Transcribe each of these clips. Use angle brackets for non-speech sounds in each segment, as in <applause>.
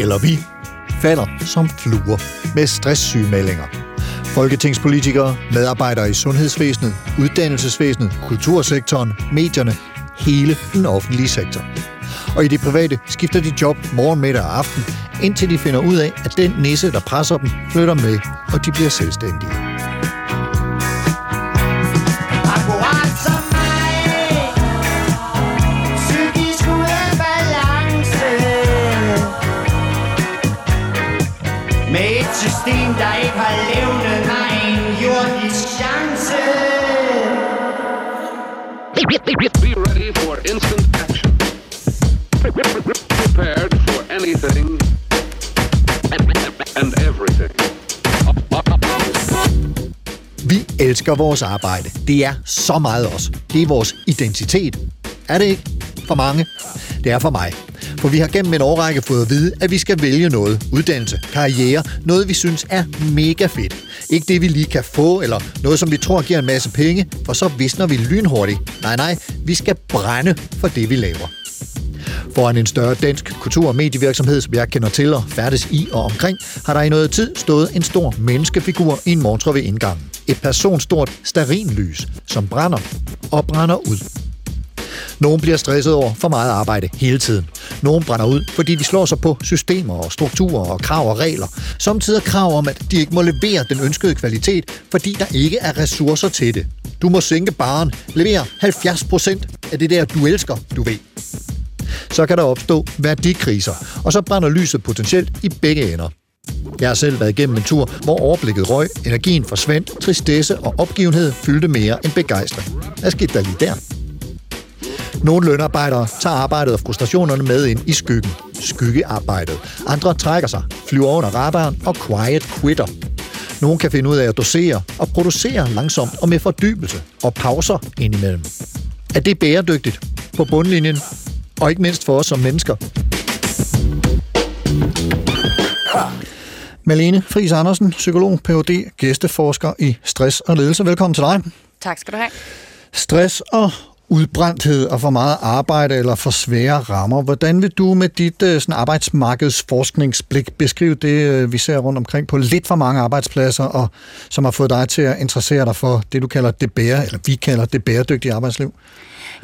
Eller vi, falder som fluer med stresssygemeldinger. Folketingspolitikere, medarbejdere i sundhedsvæsenet, uddannelsesvæsenet, kultursektoren, medierne, hele den offentlige sektor. Og i det private skifter de job morgen, middag og aften, indtil de finder ud af, at den nisse, der presser dem, flytter med, og de bliver selvstændige. Elsker vores arbejde. Det er så meget os. Det er vores identitet. Er det ikke? For mange. Det er for mig. For vi har gennem en årrække fået at vide, at vi skal vælge noget. Uddannelse, karriere, noget vi synes er mega fedt. Ikke det, vi lige kan få, eller noget, som vi tror giver en masse penge, for så visner vi lynhurtigt. Nej, nej, vi skal brænde for det, vi laver. Foran en større dansk kultur- og medievirksomhed, som jeg kender til og færdes i og omkring, har der i noget tid stået en stor menneskefigur i en montre ved indgangen. Et personstort starinlys, som brænder og brænder ud. Nogle bliver stresset over for meget arbejde hele tiden. Nogle brænder ud, fordi de slår sig på systemer og strukturer og krav og regler. Samtidig krav om, at de ikke må levere den ønskede kvalitet, fordi der ikke er ressourcer til det. Du må sænke baren, levere 70% af det der, du elsker, du ved. Så kan der opstå værdikriser, og så brænder lyset potentielt i begge ender. Jeg har selv været igennem en tur, hvor overblikket røg, energien forsvandt, tristesse og opgivenhed fyldte mere end begejstring. Hvad skete der lige der? Nogle lønarbejdere tager arbejdet og frustrationerne med ind i skyggen. Skyggearbejdet. Andre trækker sig, flyver under radaren og quiet quitter. Nogle kan finde ud af at dosere og producere langsomt og med fordybelse og pauser indimellem. Er det bæredygtigt på bundlinjen? Og ikke mindst for os som mennesker. Malene Friis Andersen, psykolog, Ph.D., gæsteforsker i stress og ledelse. Velkommen til dig. Tak skal du have. Stress og udbrændthed og for meget arbejde eller for svære rammer. Hvordan vil du med dit øh, sådan arbejdsmarkedsforskningsblik beskrive det, øh, vi ser rundt omkring på lidt for mange arbejdspladser, og som har fået dig til at interessere dig for det, du kalder det bære, eller vi kalder det bæredygtige arbejdsliv?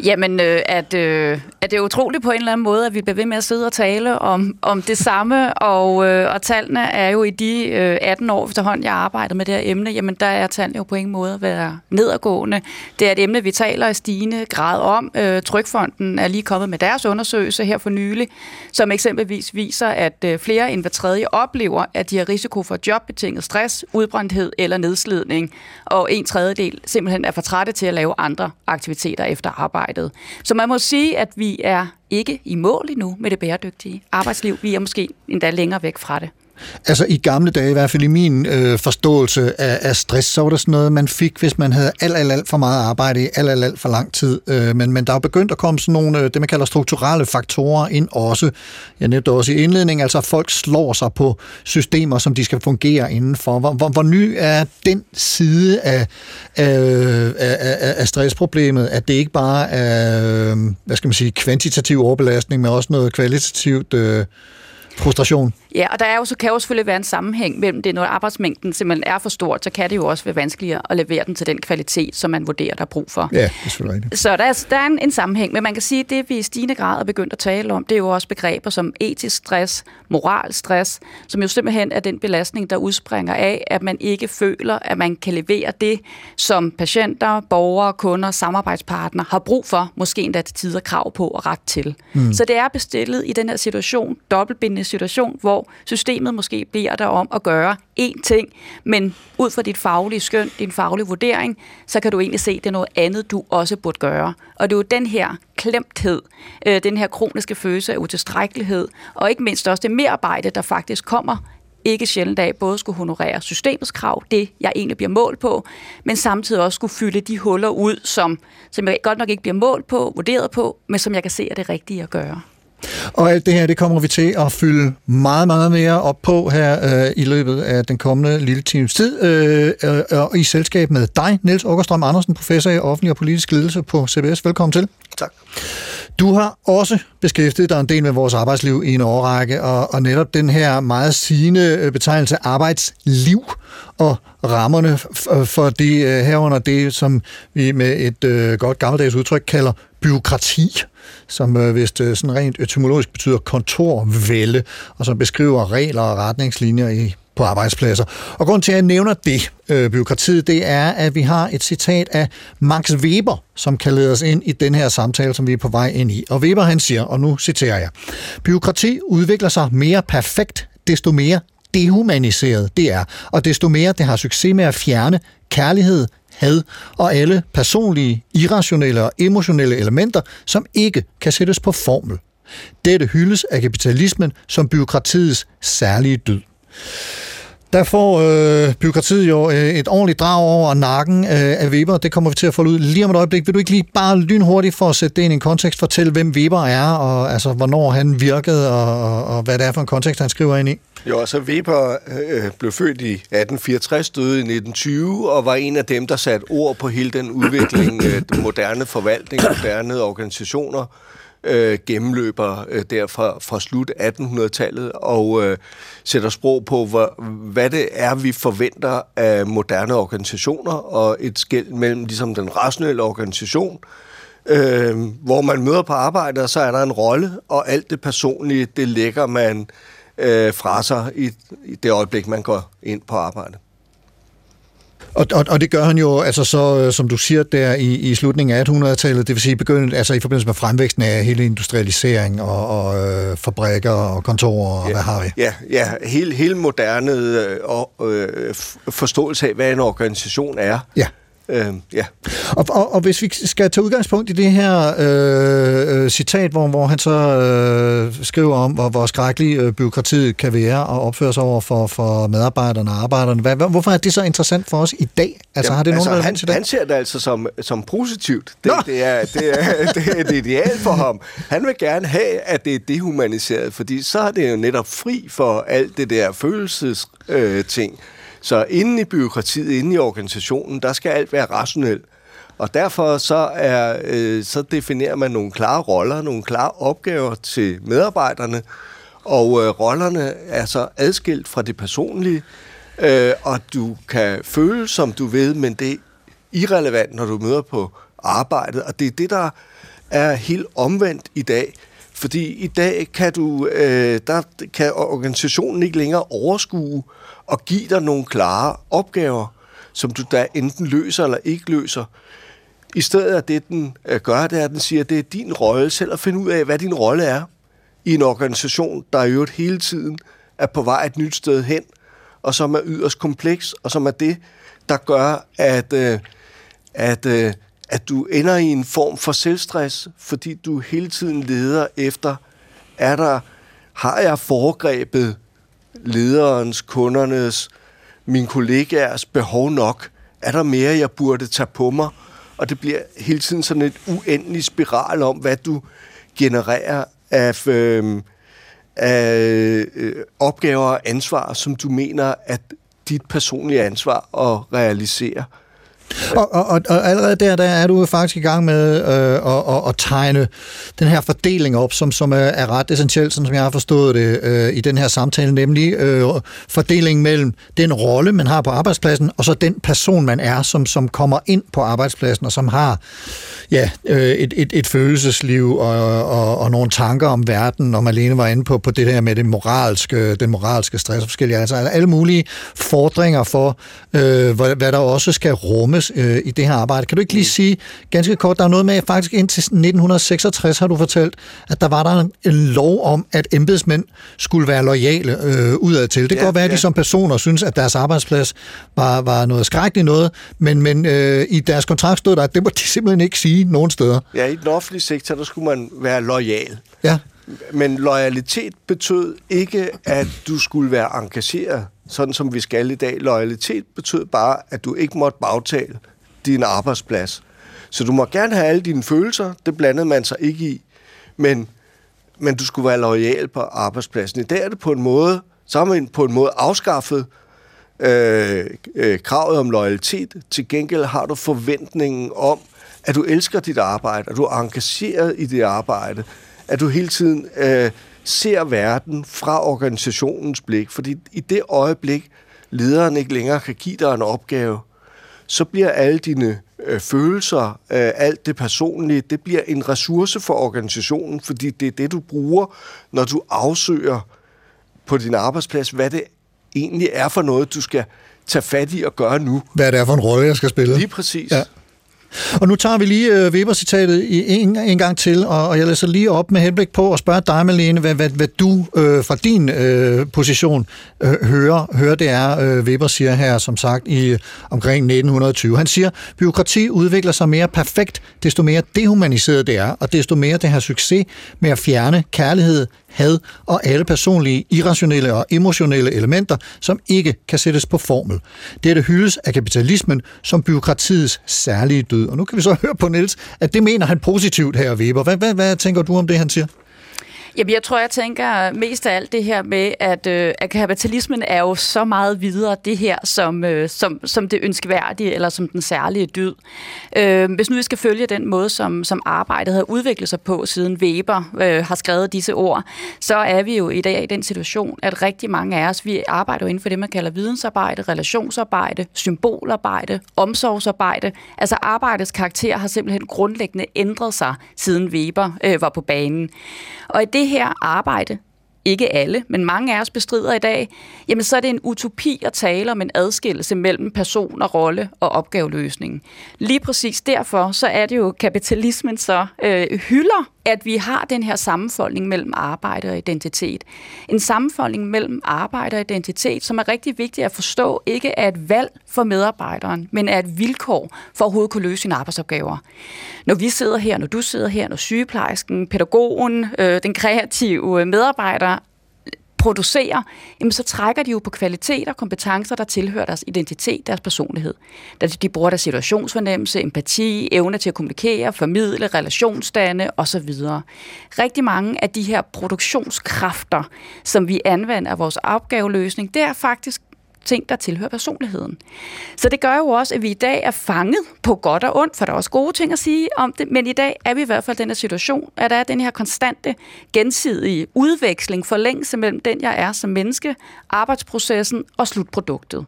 Jamen, øh, at, øh, at det er utroligt på en eller anden måde, at vi bliver ved med at sidde og tale om, om det samme, og, øh, og tallene er jo i de øh, 18 år efterhånden, jeg arbejder med det her emne, jamen der er tallene jo på ingen måde at være nedadgående. Det er et emne, vi taler i stigende grad om. Øh, Trykfonden er lige kommet med deres undersøgelse her for nylig, som eksempelvis viser, at øh, flere end hver tredje oplever, at de har risiko for jobbetinget stress, udbrændthed eller nedslidning, og en tredjedel simpelthen er for trætte til at lave andre aktiviteter efter arbejde arbejdet. Så man må sige, at vi er ikke i mål endnu med det bæredygtige arbejdsliv. Vi er måske endda længere væk fra det. Altså i gamle dage, i hvert fald i min øh, forståelse af, af stress, så var det sådan noget, man fik, hvis man havde alt, alt, alt for meget arbejde i alt, alt, alt for lang tid. Øh, men, men der er begyndt at komme sådan nogle, øh, det man kalder strukturelle faktorer ind også. Jeg nævnte også i indledningen, altså at folk slår sig på systemer, som de skal fungere indenfor. Hvor, hvor, hvor ny er den side af, af, af, af stressproblemet, at det ikke bare er, øh, hvad skal man sige, kvantitativ overbelastning, men også noget kvalitativt øh, frustration? Ja, og der er jo, så kan jo selvfølgelig være en sammenhæng mellem det, når arbejdsmængden simpelthen er for stort, så kan det jo også være vanskeligere at levere den til den kvalitet, som man vurderer, der er brug for. Ja, det er selvfølgelig rigtigt. Så der er, der er en, en sammenhæng, men man kan sige, at det, vi i stigende grad er begyndt at tale om, det er jo også begreber som etisk stress, moral stress, som jo simpelthen er den belastning, der udspringer af, at man ikke føler, at man kan levere det, som patienter, borgere, kunder, samarbejdspartnere har brug for, måske endda til tider krav på og ret til. Mm. Så det er bestillet i den her situation, dobbeltbindende situation, hvor systemet måske beder dig om at gøre én ting, men ud fra dit faglige skøn, din faglige vurdering, så kan du egentlig se, at det er noget andet, du også burde gøre. Og det er jo den her klemthed, øh, den her kroniske følelse af utilstrækkelighed, og ikke mindst også det merarbejde, der faktisk kommer ikke sjældent af både skulle honorere systemets krav, det jeg egentlig bliver målt på, men samtidig også skulle fylde de huller ud, som, som jeg godt nok ikke bliver målt på, vurderet på, men som jeg kan se er det rigtige at gøre. Og alt det her, det kommer vi til at fylde meget, meget mere op på her øh, i løbet af den kommende lille times tid. Øh, øh, og i selskab med dig, Niels Åkerstrøm Andersen, professor i offentlig og politisk ledelse på CBS. Velkommen til. Tak. Du har også beskæftiget dig en del med vores arbejdsliv i en årrække, og, og netop den her meget sigende øh, betegnelse arbejdsliv og rammerne for det øh, herunder det, som vi med et øh, godt gammeldags udtryk kalder byråkrati, som øh, vist øh, sådan rent etymologisk betyder kontorvælde, og som beskriver regler og retningslinjer i på arbejdspladser. Og grund til, at jeg nævner det, øh, byråkratiet, det er, at vi har et citat af Max Weber, som kan lede os ind i den her samtale, som vi er på vej ind i. Og Weber han siger, og nu citerer jeg, byråkrati udvikler sig mere perfekt, desto mere dehumaniseret det er, og desto mere det har succes med at fjerne kærlighed, had og alle personlige, irrationelle og emotionelle elementer, som ikke kan sættes på formel. Dette hyldes af kapitalismen som byråkratiets særlige dyd. Der får øh, byråkratiet jo øh, et ordentligt drag over nakken øh, af Weber. Det kommer vi til at få ud lige om et øjeblik. Vil du ikke lige bare lynhurtigt for at sætte det ind i en kontekst, fortælle, hvem Weber er, og altså, hvornår han virkede, og, og, og hvad det er for en kontekst, han skriver ind i? Jo, altså Weber øh, blev født i 1864, døde i 1920, og var en af dem, der satte ord på hele den udvikling, <clears throat> øh, den moderne forvaltning, moderne organisationer, øh, gennemløber øh, der fra, fra slut 1800-tallet og øh, sætter sprog på, hvor, hvad det er, vi forventer af moderne organisationer, og et skæld mellem ligesom den rationelle organisation, øh, hvor man møder på arbejde, og så er der en rolle, og alt det personlige, det lægger man øh, fra sig i, i det øjeblik, man går ind på arbejde. Og, og, og det gør han jo, altså så, øh, som du siger, der i, i slutningen af 1800-tallet, det vil sige begyndt, altså i forbindelse med fremvæksten af hele industrialisering og, og øh, fabrikker og kontorer, og ja, hvad har vi? Ja, ja hele, hele moderne øh, og, øh, forståelse af, hvad en organisation er. Ja. Øh, ja. Og, og, og hvis vi skal tage udgangspunkt i det her øh, øh, citat, hvor, hvor han så øh, skriver om, hvor, hvor skrækkelig øh, byråkratiet kan være og opføre sig over for, for medarbejderne og arbejderne, hvad, hvorfor er det så interessant for os i dag? Altså Jamen, har det nogen altså, han, i dag? han ser det altså som, som positivt. Det, Nå! det, er, det, er, <laughs> det er et ideal for ham. Han vil gerne have, at det er dehumaniseret, fordi så er det jo netop fri for alt det der følelses øh, ting. Så inden i byråkratiet, inden i organisationen, der skal alt være rationelt. Og derfor så, er, øh, så definerer man nogle klare roller, nogle klare opgaver til medarbejderne, og øh, rollerne er så adskilt fra det personlige, øh, og du kan føle, som du ved, men det er irrelevant, når du møder på arbejdet, og det er det, der er helt omvendt i dag. Fordi i dag kan du, øh, der kan organisationen ikke længere overskue og give dig nogle klare opgaver, som du da enten løser eller ikke løser. I stedet af det, den øh, gør, det er, at den siger, at det er din rolle selv at finde ud af, hvad din rolle er i en organisation, der i øvrigt hele tiden er på vej et nyt sted hen, og som er yderst kompleks, og som er det, der gør, at, øh, at, øh, at du ender i en form for selvstress, fordi du hele tiden leder efter, er der, har jeg foregrebet lederens, kundernes, min kollegaers behov nok? Er der mere, jeg burde tage på mig? Og det bliver hele tiden sådan et uendeligt spiral om, hvad du genererer af, øh, af øh, opgaver og ansvar, som du mener, at dit personlige ansvar at realisere. Og, og, og, og allerede der, der er du faktisk i gang med øh, at, at, at tegne den her fordeling op, som, som er, er ret essentiel, sådan som jeg har forstået det øh, i den her samtale, nemlig øh, fordelingen mellem den rolle, man har på arbejdspladsen, og så den person, man er, som, som kommer ind på arbejdspladsen, og som har ja, øh, et, et, et følelsesliv og, og, og nogle tanker om verden, og Malene var inde på, på det der med det moralske, den moralske stress og forskellige, altså alle mulige fordringer for, øh, hvad, hvad der også skal rumme øh, i det her arbejde. Kan du ikke lige sige ganske kort, der er noget med faktisk indtil 1966, har du fortalt, at der var der en, en lov om, at embedsmænd skulle være lojale øh, udadtil. Det kan Ja, godt være, at de ja. som personer synes, at deres arbejdsplads var, var noget skrækkeligt noget, men, men øh, i deres kontrakt stod der, at det må de <laughs> simpelthen ikke sige nogen steder. Ja, i den offentlige sektor, der skulle man være lojal. Ja, Men loyalitet betød ikke, at du skulle være engageret, sådan som vi skal i dag. Loyalitet betød bare, at du ikke måtte bagtale din arbejdsplads. Så du må gerne have alle dine følelser, det blandede man sig ikke i, men, men du skulle være lojal på arbejdspladsen. I dag er det på en måde, så har man på en måde afskaffet øh, øh, kravet om loyalitet. Til gengæld har du forventningen om, at du elsker dit arbejde, at du er engageret i dit arbejde, at du hele tiden øh, ser verden fra organisationens blik. Fordi i det øjeblik, lederen ikke længere kan give dig en opgave, så bliver alle dine øh, følelser, øh, alt det personlige, det bliver en ressource for organisationen, fordi det er det, du bruger, når du afsøger på din arbejdsplads, hvad det egentlig er for noget, du skal tage fat i og gøre nu. hvad det er for en rolle, jeg skal spille. Lige præcis. Ja. Og nu tager vi lige øh, Weber-citatet en, en gang til, og, og jeg læser lige op med henblik på at spørge dig, Malene, hvad, hvad, hvad du øh, fra din øh, position øh, hører, hører, det er, øh, Weber siger her, som sagt, i øh, omkring 1920. Han siger, byråkrati udvikler sig mere perfekt, desto mere dehumaniseret det er, og desto mere det har succes med at fjerne kærlighed, had og alle personlige, irrationelle og emotionelle elementer, som ikke kan sættes på formel. Dette hyldes af kapitalismen som byråkratiets særlige død. Og nu kan vi så <laughs> høre på Niels, at det mener han positivt her, Weber. Hvad, hvad, hvad tænker du om det, han siger? Jamen, jeg tror, jeg tænker mest af alt det her med, at, øh, at kapitalismen er jo så meget videre det her, som, øh, som, som det ønskeværdige, eller som den særlige dyd. Øh, hvis nu vi skal følge den måde, som, som arbejdet har udviklet sig på, siden Weber øh, har skrevet disse ord, så er vi jo i dag i den situation, at rigtig mange af os, vi arbejder jo inden for det, man kalder vidensarbejde, relationsarbejde, symbolarbejde, omsorgsarbejde. Altså arbejdets karakter har simpelthen grundlæggende ændret sig, siden Weber øh, var på banen. Og i det her arbejde, ikke alle, men mange af os bestrider i dag, jamen så er det en utopi at tale om en adskillelse mellem person og rolle og opgaveløsning. Lige præcis derfor, så er det jo kapitalismen så øh, hylder, at vi har den her sammenfoldning mellem arbejde og identitet. En sammenfoldning mellem arbejde og identitet, som er rigtig vigtig at forstå, ikke er et valg for medarbejderen, men er et vilkår for at overhovedet kunne løse sine arbejdsopgaver. Når vi sidder her, når du sidder her, når sygeplejersken, pædagogen, øh, den kreative øh, medarbejder producerer, jamen så trækker de jo på kvaliteter og kompetencer, der tilhører deres identitet, deres personlighed. De bruger deres situationsfornemmelse, empati, evne til at kommunikere, formidle, relationsdanne osv. Rigtig mange af de her produktionskræfter, som vi anvender af vores opgaveløsning, det er faktisk ting, der tilhører personligheden. Så det gør jo også, at vi i dag er fanget på godt og ondt, for der er også gode ting at sige om det, men i dag er vi i hvert fald i den her situation, at der er den her konstante gensidige udveksling, forlængelse mellem den, jeg er som menneske, arbejdsprocessen og slutproduktet.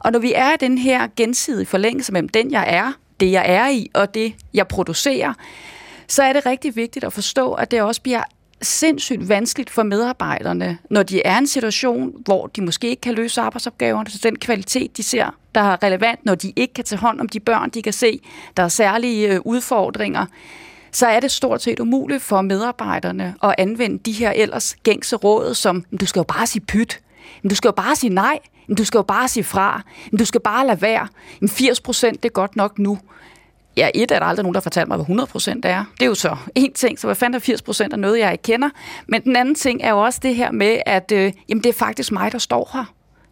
Og når vi er i den her gensidige forlængelse mellem den, jeg er, det jeg er i, og det, jeg producerer, så er det rigtig vigtigt at forstå, at det også bliver sindssygt vanskeligt for medarbejderne, når de er i en situation, hvor de måske ikke kan løse arbejdsopgaverne, så den kvalitet, de ser, der er relevant, når de ikke kan tage hånd om de børn, de kan se, der er særlige øh, udfordringer, så er det stort set umuligt for medarbejderne at anvende de her ellers gængse råd, som du skal jo bare sige pyt, men du skal jo bare sige nej, men du skal jo bare sige fra, men du skal bare lade være. Men 80 procent, det er godt nok nu. Ja, et er der aldrig nogen, der fortalte mig, hvad 100 procent er. Det er jo så en ting, så hvad fanden er 80 procent af noget, jeg ikke kender. Men den anden ting er jo også det her med, at øh, jamen, det er faktisk mig, der står her.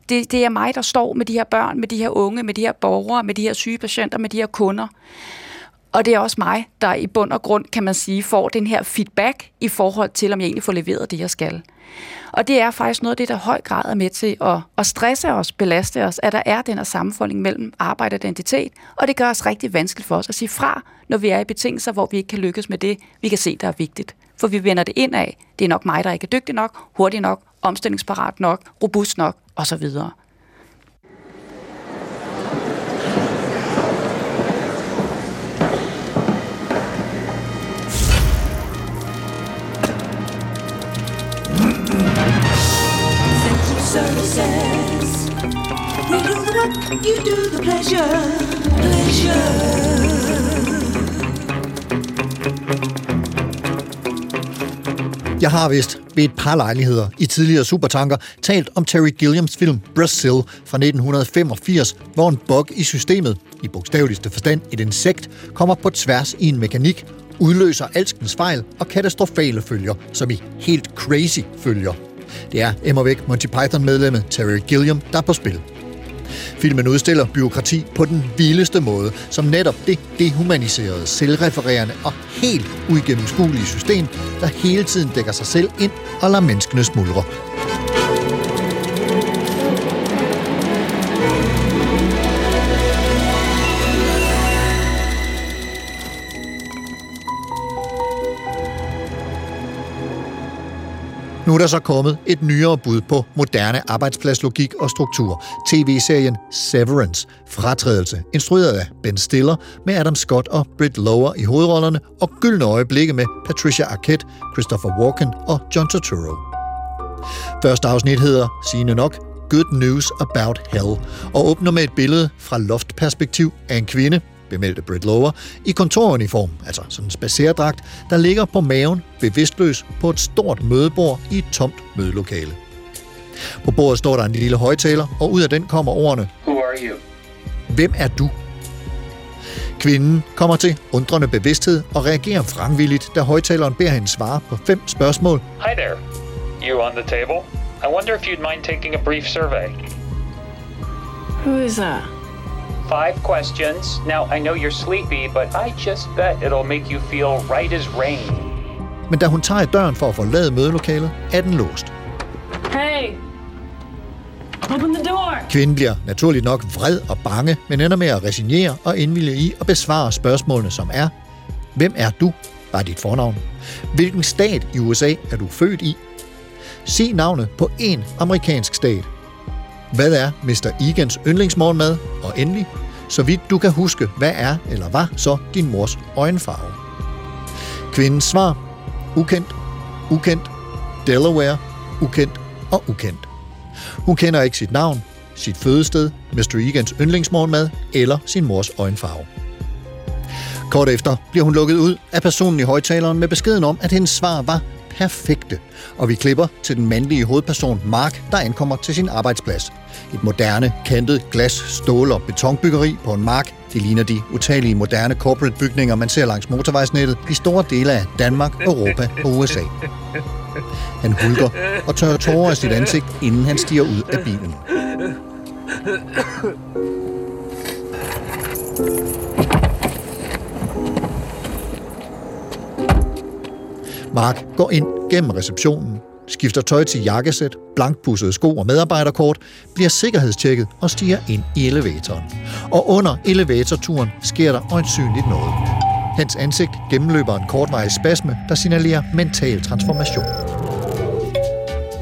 Det, det er mig, der står med de her børn, med de her unge, med de her borgere, med de her syge patienter, med de her kunder. Og det er også mig, der i bund og grund, kan man sige, får den her feedback i forhold til, om jeg egentlig får leveret det, jeg skal. Og det er faktisk noget af det, der i høj grad er med til at, at stresse os, belaste os, at der er den her sammenfoldning mellem arbejde og identitet, og det gør os rigtig vanskeligt for os at sige fra, når vi er i betingelser, hvor vi ikke kan lykkes med det, vi kan se, der er vigtigt. For vi vender det ind af, det er nok mig, der ikke er dygtig nok, hurtig nok, omstillingsparat nok, robust nok, osv. Services. We do the work, you do the pleasure. Pleasure. Jeg har vist ved et par lejligheder i tidligere supertanker talt om Terry Gilliams film Brazil fra 1985, hvor en bug i systemet, i bogstaveligste forstand et insekt, kommer på tværs i en mekanik, udløser alskens fejl og katastrofale følger, som i helt crazy følger. Det er emmervæk Monty Python-medlemmet Terry Gilliam, der er på spil. Filmen udstiller byråkrati på den vildeste måde, som netop det dehumaniserede, selvrefererende og helt uigennemskuelige system, der hele tiden dækker sig selv ind og lader menneskene smuldre. Nu er der så kommet et nyere bud på moderne arbejdspladslogik og struktur. TV-serien Severance, fratrædelse, instrueret af Ben Stiller med Adam Scott og Britt Lower i hovedrollerne og gyldne øjeblikke med Patricia Arquette, Christopher Walken og John Turturro. Første afsnit hedder, sigende nok, Good News About Hell, og åbner med et billede fra loftperspektiv af en kvinde, bemeldte Britt Lower, i kontoruniform, altså sådan en spacerdragt, der ligger på maven, bevidstløs, på et stort mødebord i et tomt mødelokale. På bordet står der en lille højtaler, og ud af den kommer ordene, Who are you? Hvem er du? Kvinden kommer til undrende bevidsthed og reagerer vrangvilligt, da højtaleren beder hende svare på fem spørgsmål, Hi there. You on the table? I wonder if you'd mind taking a brief survey. Who is that? Five questions. Now, I know you're sleepy, but I just bet it'll make you feel right as rain. men da hun tager i døren for at forlade mødelokalet, er den låst. Hey! Open the door! Kvinden bliver naturligt nok vred og bange, men ender med at resignere og indvilge i at besvare spørgsmålene, som er Hvem er du? Bare dit fornavn. Hvilken stat i USA er du født i? Sig navnet på en amerikansk stat. Hvad er Mr. Egans yndlingsmorgenmad? Og endelig, så vidt du kan huske, hvad er eller var så din mors øjenfarve? Kvindens svar? Ukendt, ukendt, Delaware, ukendt og ukendt. Hun kender ikke sit navn, sit fødested, Mr. Egans yndlingsmorgenmad eller sin mors øjenfarve. Kort efter bliver hun lukket ud af personen i højtaleren med beskeden om, at hendes svar var perfekte. Og vi klipper til den mandlige hovedperson Mark, der ankommer til sin arbejdsplads. Et moderne, kantet glas, stål og betonbyggeri på en mark. Det ligner de utallige moderne corporate bygninger, man ser langs motorvejsnettet i store dele af Danmark, Europa og USA. Han hulker og tørrer tårer af sit ansigt, inden han stiger ud af bilen. Mark går ind gennem receptionen, skifter tøj til jakkesæt, blankpussede sko og medarbejderkort, bliver sikkerhedstjekket og stiger ind i elevatoren. Og under elevatorturen sker der øjensynligt noget. Hans ansigt gennemløber en kortvarig spasme, der signalerer mental transformation.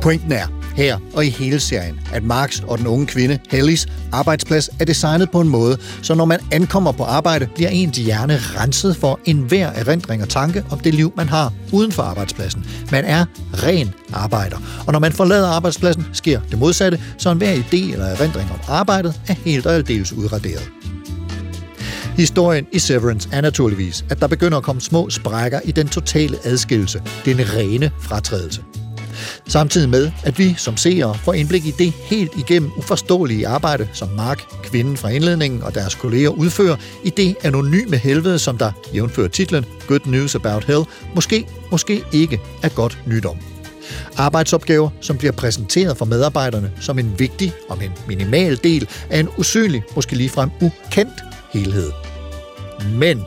Pointen er, her og i hele serien, at Marx og den unge kvinde, Hellis, arbejdsplads er designet på en måde, så når man ankommer på arbejde, bliver ens hjerne renset for enhver erindring og tanke om det liv, man har uden for arbejdspladsen. Man er ren arbejder. Og når man forlader arbejdspladsen, sker det modsatte, så enhver idé eller erindring om arbejdet er helt og aldeles udraderet. Historien i Severance er naturligvis, at der begynder at komme små sprækker i den totale adskillelse, den rene fratrædelse. Samtidig med, at vi som seere får indblik i det helt igennem uforståelige arbejde, som Mark, kvinden fra indledningen og deres kolleger udfører i det anonyme helvede, som der, jævnfører titlen Good News About Hell, måske, måske ikke er godt nyt om. Arbejdsopgaver, som bliver præsenteret for medarbejderne som en vigtig, om en minimal del af en usynlig, måske ligefrem ukendt helhed. Men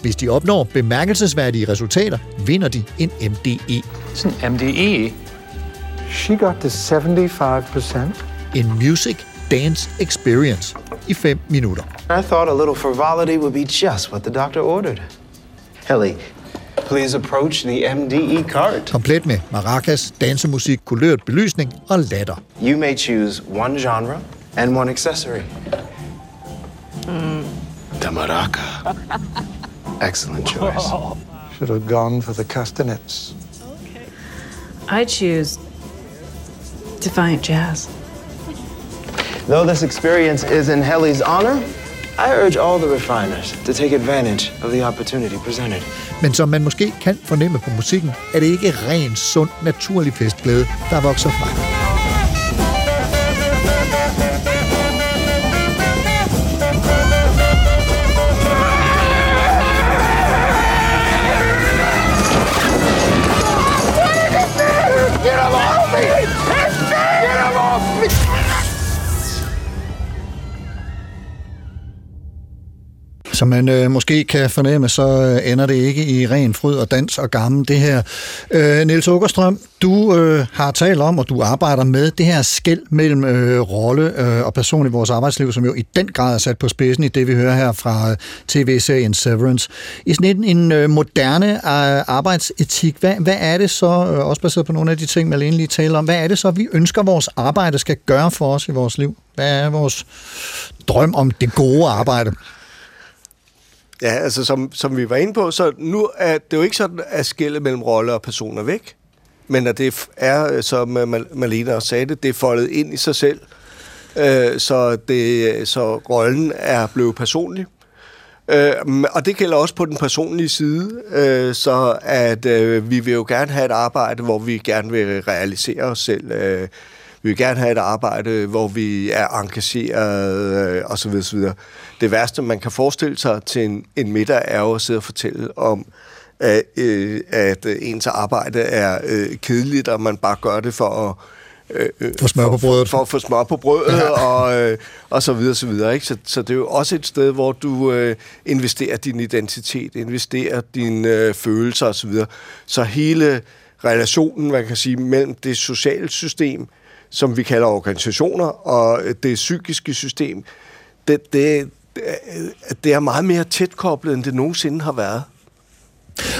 hvis de opnår bemærkelsesværdige resultater, vinder de en MDE. Sådan en MDE. She got to 75%. In Music Dance Experience i 5 minutter. I thought a little frivolity would be just what the doctor ordered. Helly, please approach the MDE cart. Komplet med maracas, dansemusik, kulørt belysning og latter. You may choose one genre and one accessory. Hmm. The maraca. <laughs> Excellent choice. Should have gone for the castanets. I choose Defiant Jazz. Though this experience is in Helly's honor, I urge all the refiners to take advantage of the opportunity presented. Men som man måske kan fornemme på musikken, er det ikke ren, sund, naturlig festglæde, der vokser frem. Som man øh, måske kan fornemme, så øh, ender det ikke i ren fryd og dans og gammel, det her. Øh, Niels Åkerstrøm, du øh, har talt om, og du arbejder med det her skæld mellem øh, rolle øh, og person i vores arbejdsliv, som jo i den grad er sat på spidsen i det, vi hører her fra øh, tv-serien Severance. I sådan en, en øh, moderne øh, arbejdsetik, hvad, hvad er det så, øh, også baseret på nogle af de ting, Malene lige taler om, hvad er det så, vi ønsker, vores arbejde skal gøre for os i vores liv? Hvad er vores drøm om det gode arbejde? Ja, altså som, som vi var inde på, så nu er det jo ikke sådan, at skille mellem roller og personer væk, men at det er, som Malene også sagde det, det er foldet ind i sig selv, øh, så, det, så rollen er blevet personlig. Øh, og det gælder også på den personlige side, øh, så at øh, vi vil jo gerne have et arbejde, hvor vi gerne vil realisere os selv. Øh, vi vil gerne have et arbejde, hvor vi er engageret øh, osv. osv. Det værste, man kan forestille sig til en, en middag, er jo at sidde og fortælle om, at, øh, at ens arbejde er øh, kedeligt, og man bare gør det for at øh, For smør på brødet. For, for at få smør på brødet, ja. <laughs> og, øh, og så videre, så videre. Ikke? Så, så det er jo også et sted, hvor du øh, investerer din identitet, investerer dine øh, følelser og så videre. Så hele relationen, man kan sige, mellem det sociale system, som vi kalder organisationer, og det psykiske system, det, det, det er meget mere tæt koblet, end det nogensinde har været.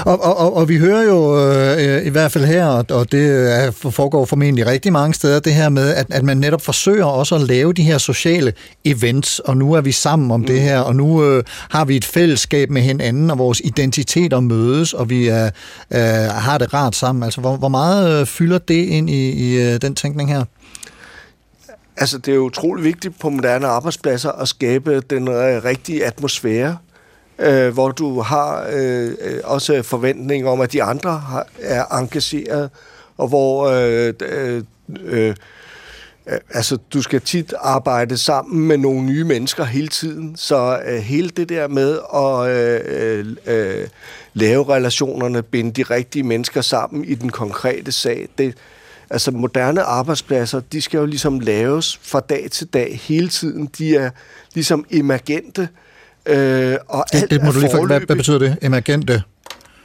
Og, og, og, og vi hører jo øh, i hvert fald her, og, det er, foregår formentlig rigtig mange steder, det her med, at, at man netop forsøger også at lave de her sociale events, og nu er vi sammen om mm. det her, og nu øh, har vi et fællesskab med hinanden, og vores identiteter mødes, og vi er, øh, har det rart sammen. Altså, hvor, hvor meget øh, fylder det ind i, i øh, den tænkning her? Altså, det er jo utrolig vigtigt på moderne arbejdspladser at skabe den øh, rigtige atmosfære, øh, hvor du har øh, også forventning om, at de andre har, er engageret, og hvor øh, øh, øh, altså, du skal tit arbejde sammen med nogle nye mennesker hele tiden, så øh, hele det der med at øh, øh, lave relationerne, binde de rigtige mennesker sammen i den konkrete sag, det, altså moderne arbejdspladser, de skal jo ligesom laves fra dag til dag hele tiden. De er ligesom emergente, øh, og Det, det må du lige for, hvad, hvad betyder det? Emergente?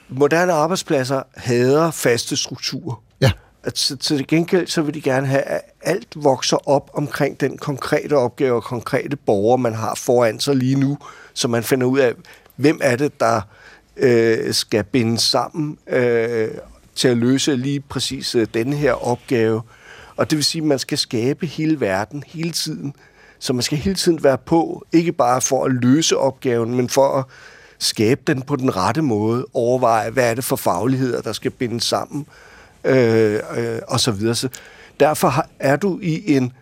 Moderne arbejdspladser hader faste strukturer. Ja. At, så, til gengæld så vil de gerne have, at alt vokser op omkring den konkrete opgave og konkrete borger, man har foran sig lige nu, så man finder ud af, hvem er det, der øh, skal binde sammen øh, til at løse lige præcis øh, denne her opgave. Og det vil sige, at man skal skabe hele verden hele tiden. Så man skal hele tiden være på, ikke bare for at løse opgaven, men for at skabe den på den rette måde, overveje, hvad er det for fagligheder, der skal bindes sammen, øh, øh, og så videre. Så derfor er du i en,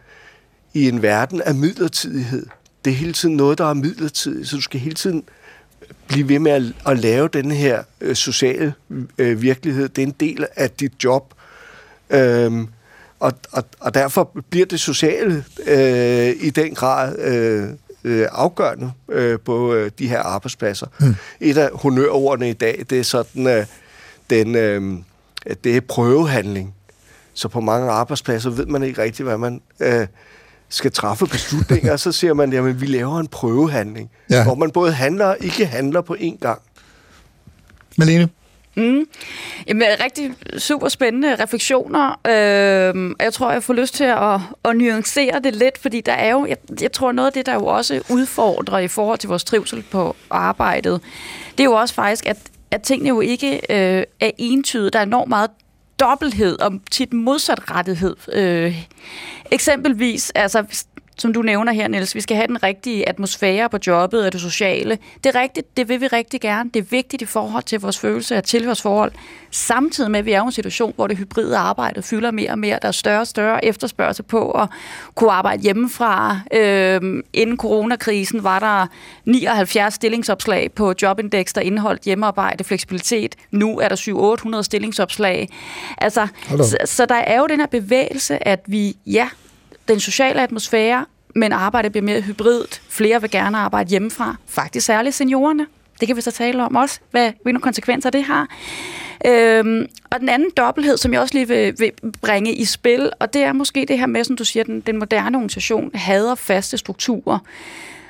i en verden af midlertidighed. Det er hele tiden noget, der er midlertidigt, så du skal hele tiden blive ved med at, at lave den her øh, sociale øh, virkelighed. Det er en del af dit job. Øh, og, og, og derfor bliver det sociale øh, i den grad øh, øh, afgørende øh, på øh, de her arbejdspladser. Mm. Et af honørordene i dag, det er sådan, øh, den, øh, det er prøvehandling. Så på mange arbejdspladser ved man ikke rigtigt, hvad man øh, skal træffe beslutninger. <laughs> så siger man, at vi laver en prøvehandling, ja. hvor man både handler og ikke handler på én gang. Malene? Mm. Jamen, rigtig super spændende refleksioner. Øh, jeg tror, jeg får lyst til at, at nuancere det lidt, fordi der er jo, jeg, jeg tror, noget af det, der jo også udfordrer i forhold til vores trivsel på arbejdet, det er jo også faktisk, at, at tingene jo ikke øh, er entydige. Der er enormt meget dobbelthed og tit modsatrettighed. Øh, eksempelvis, altså, som du nævner her, Niels. Vi skal have den rigtige atmosfære på jobbet og det sociale. Det er rigtigt, det vil vi rigtig gerne. Det er vigtigt i forhold til vores følelse af tilhørsforhold. Samtidig med, at vi er i en situation, hvor det hybride arbejde fylder mere og mere. Der er større og større efterspørgsel på at kunne arbejde hjemmefra. Øhm, inden coronakrisen var der 79 stillingsopslag på Jobindex, der indeholdt hjemmearbejde, fleksibilitet. Nu er der 700-800 stillingsopslag. Altså, så, så der er jo den her bevægelse, at vi, ja, den sociale atmosfære, men arbejdet bliver mere hybridt. Flere vil gerne arbejde hjemmefra. Faktisk særligt seniorerne. Det kan vi så tale om også, hvad, hvilke konsekvenser det har. Øhm, og den anden dobbelthed, som jeg også lige vil, vil bringe i spil, og det er måske det her med, som du siger, den, den moderne organisation hader faste strukturer.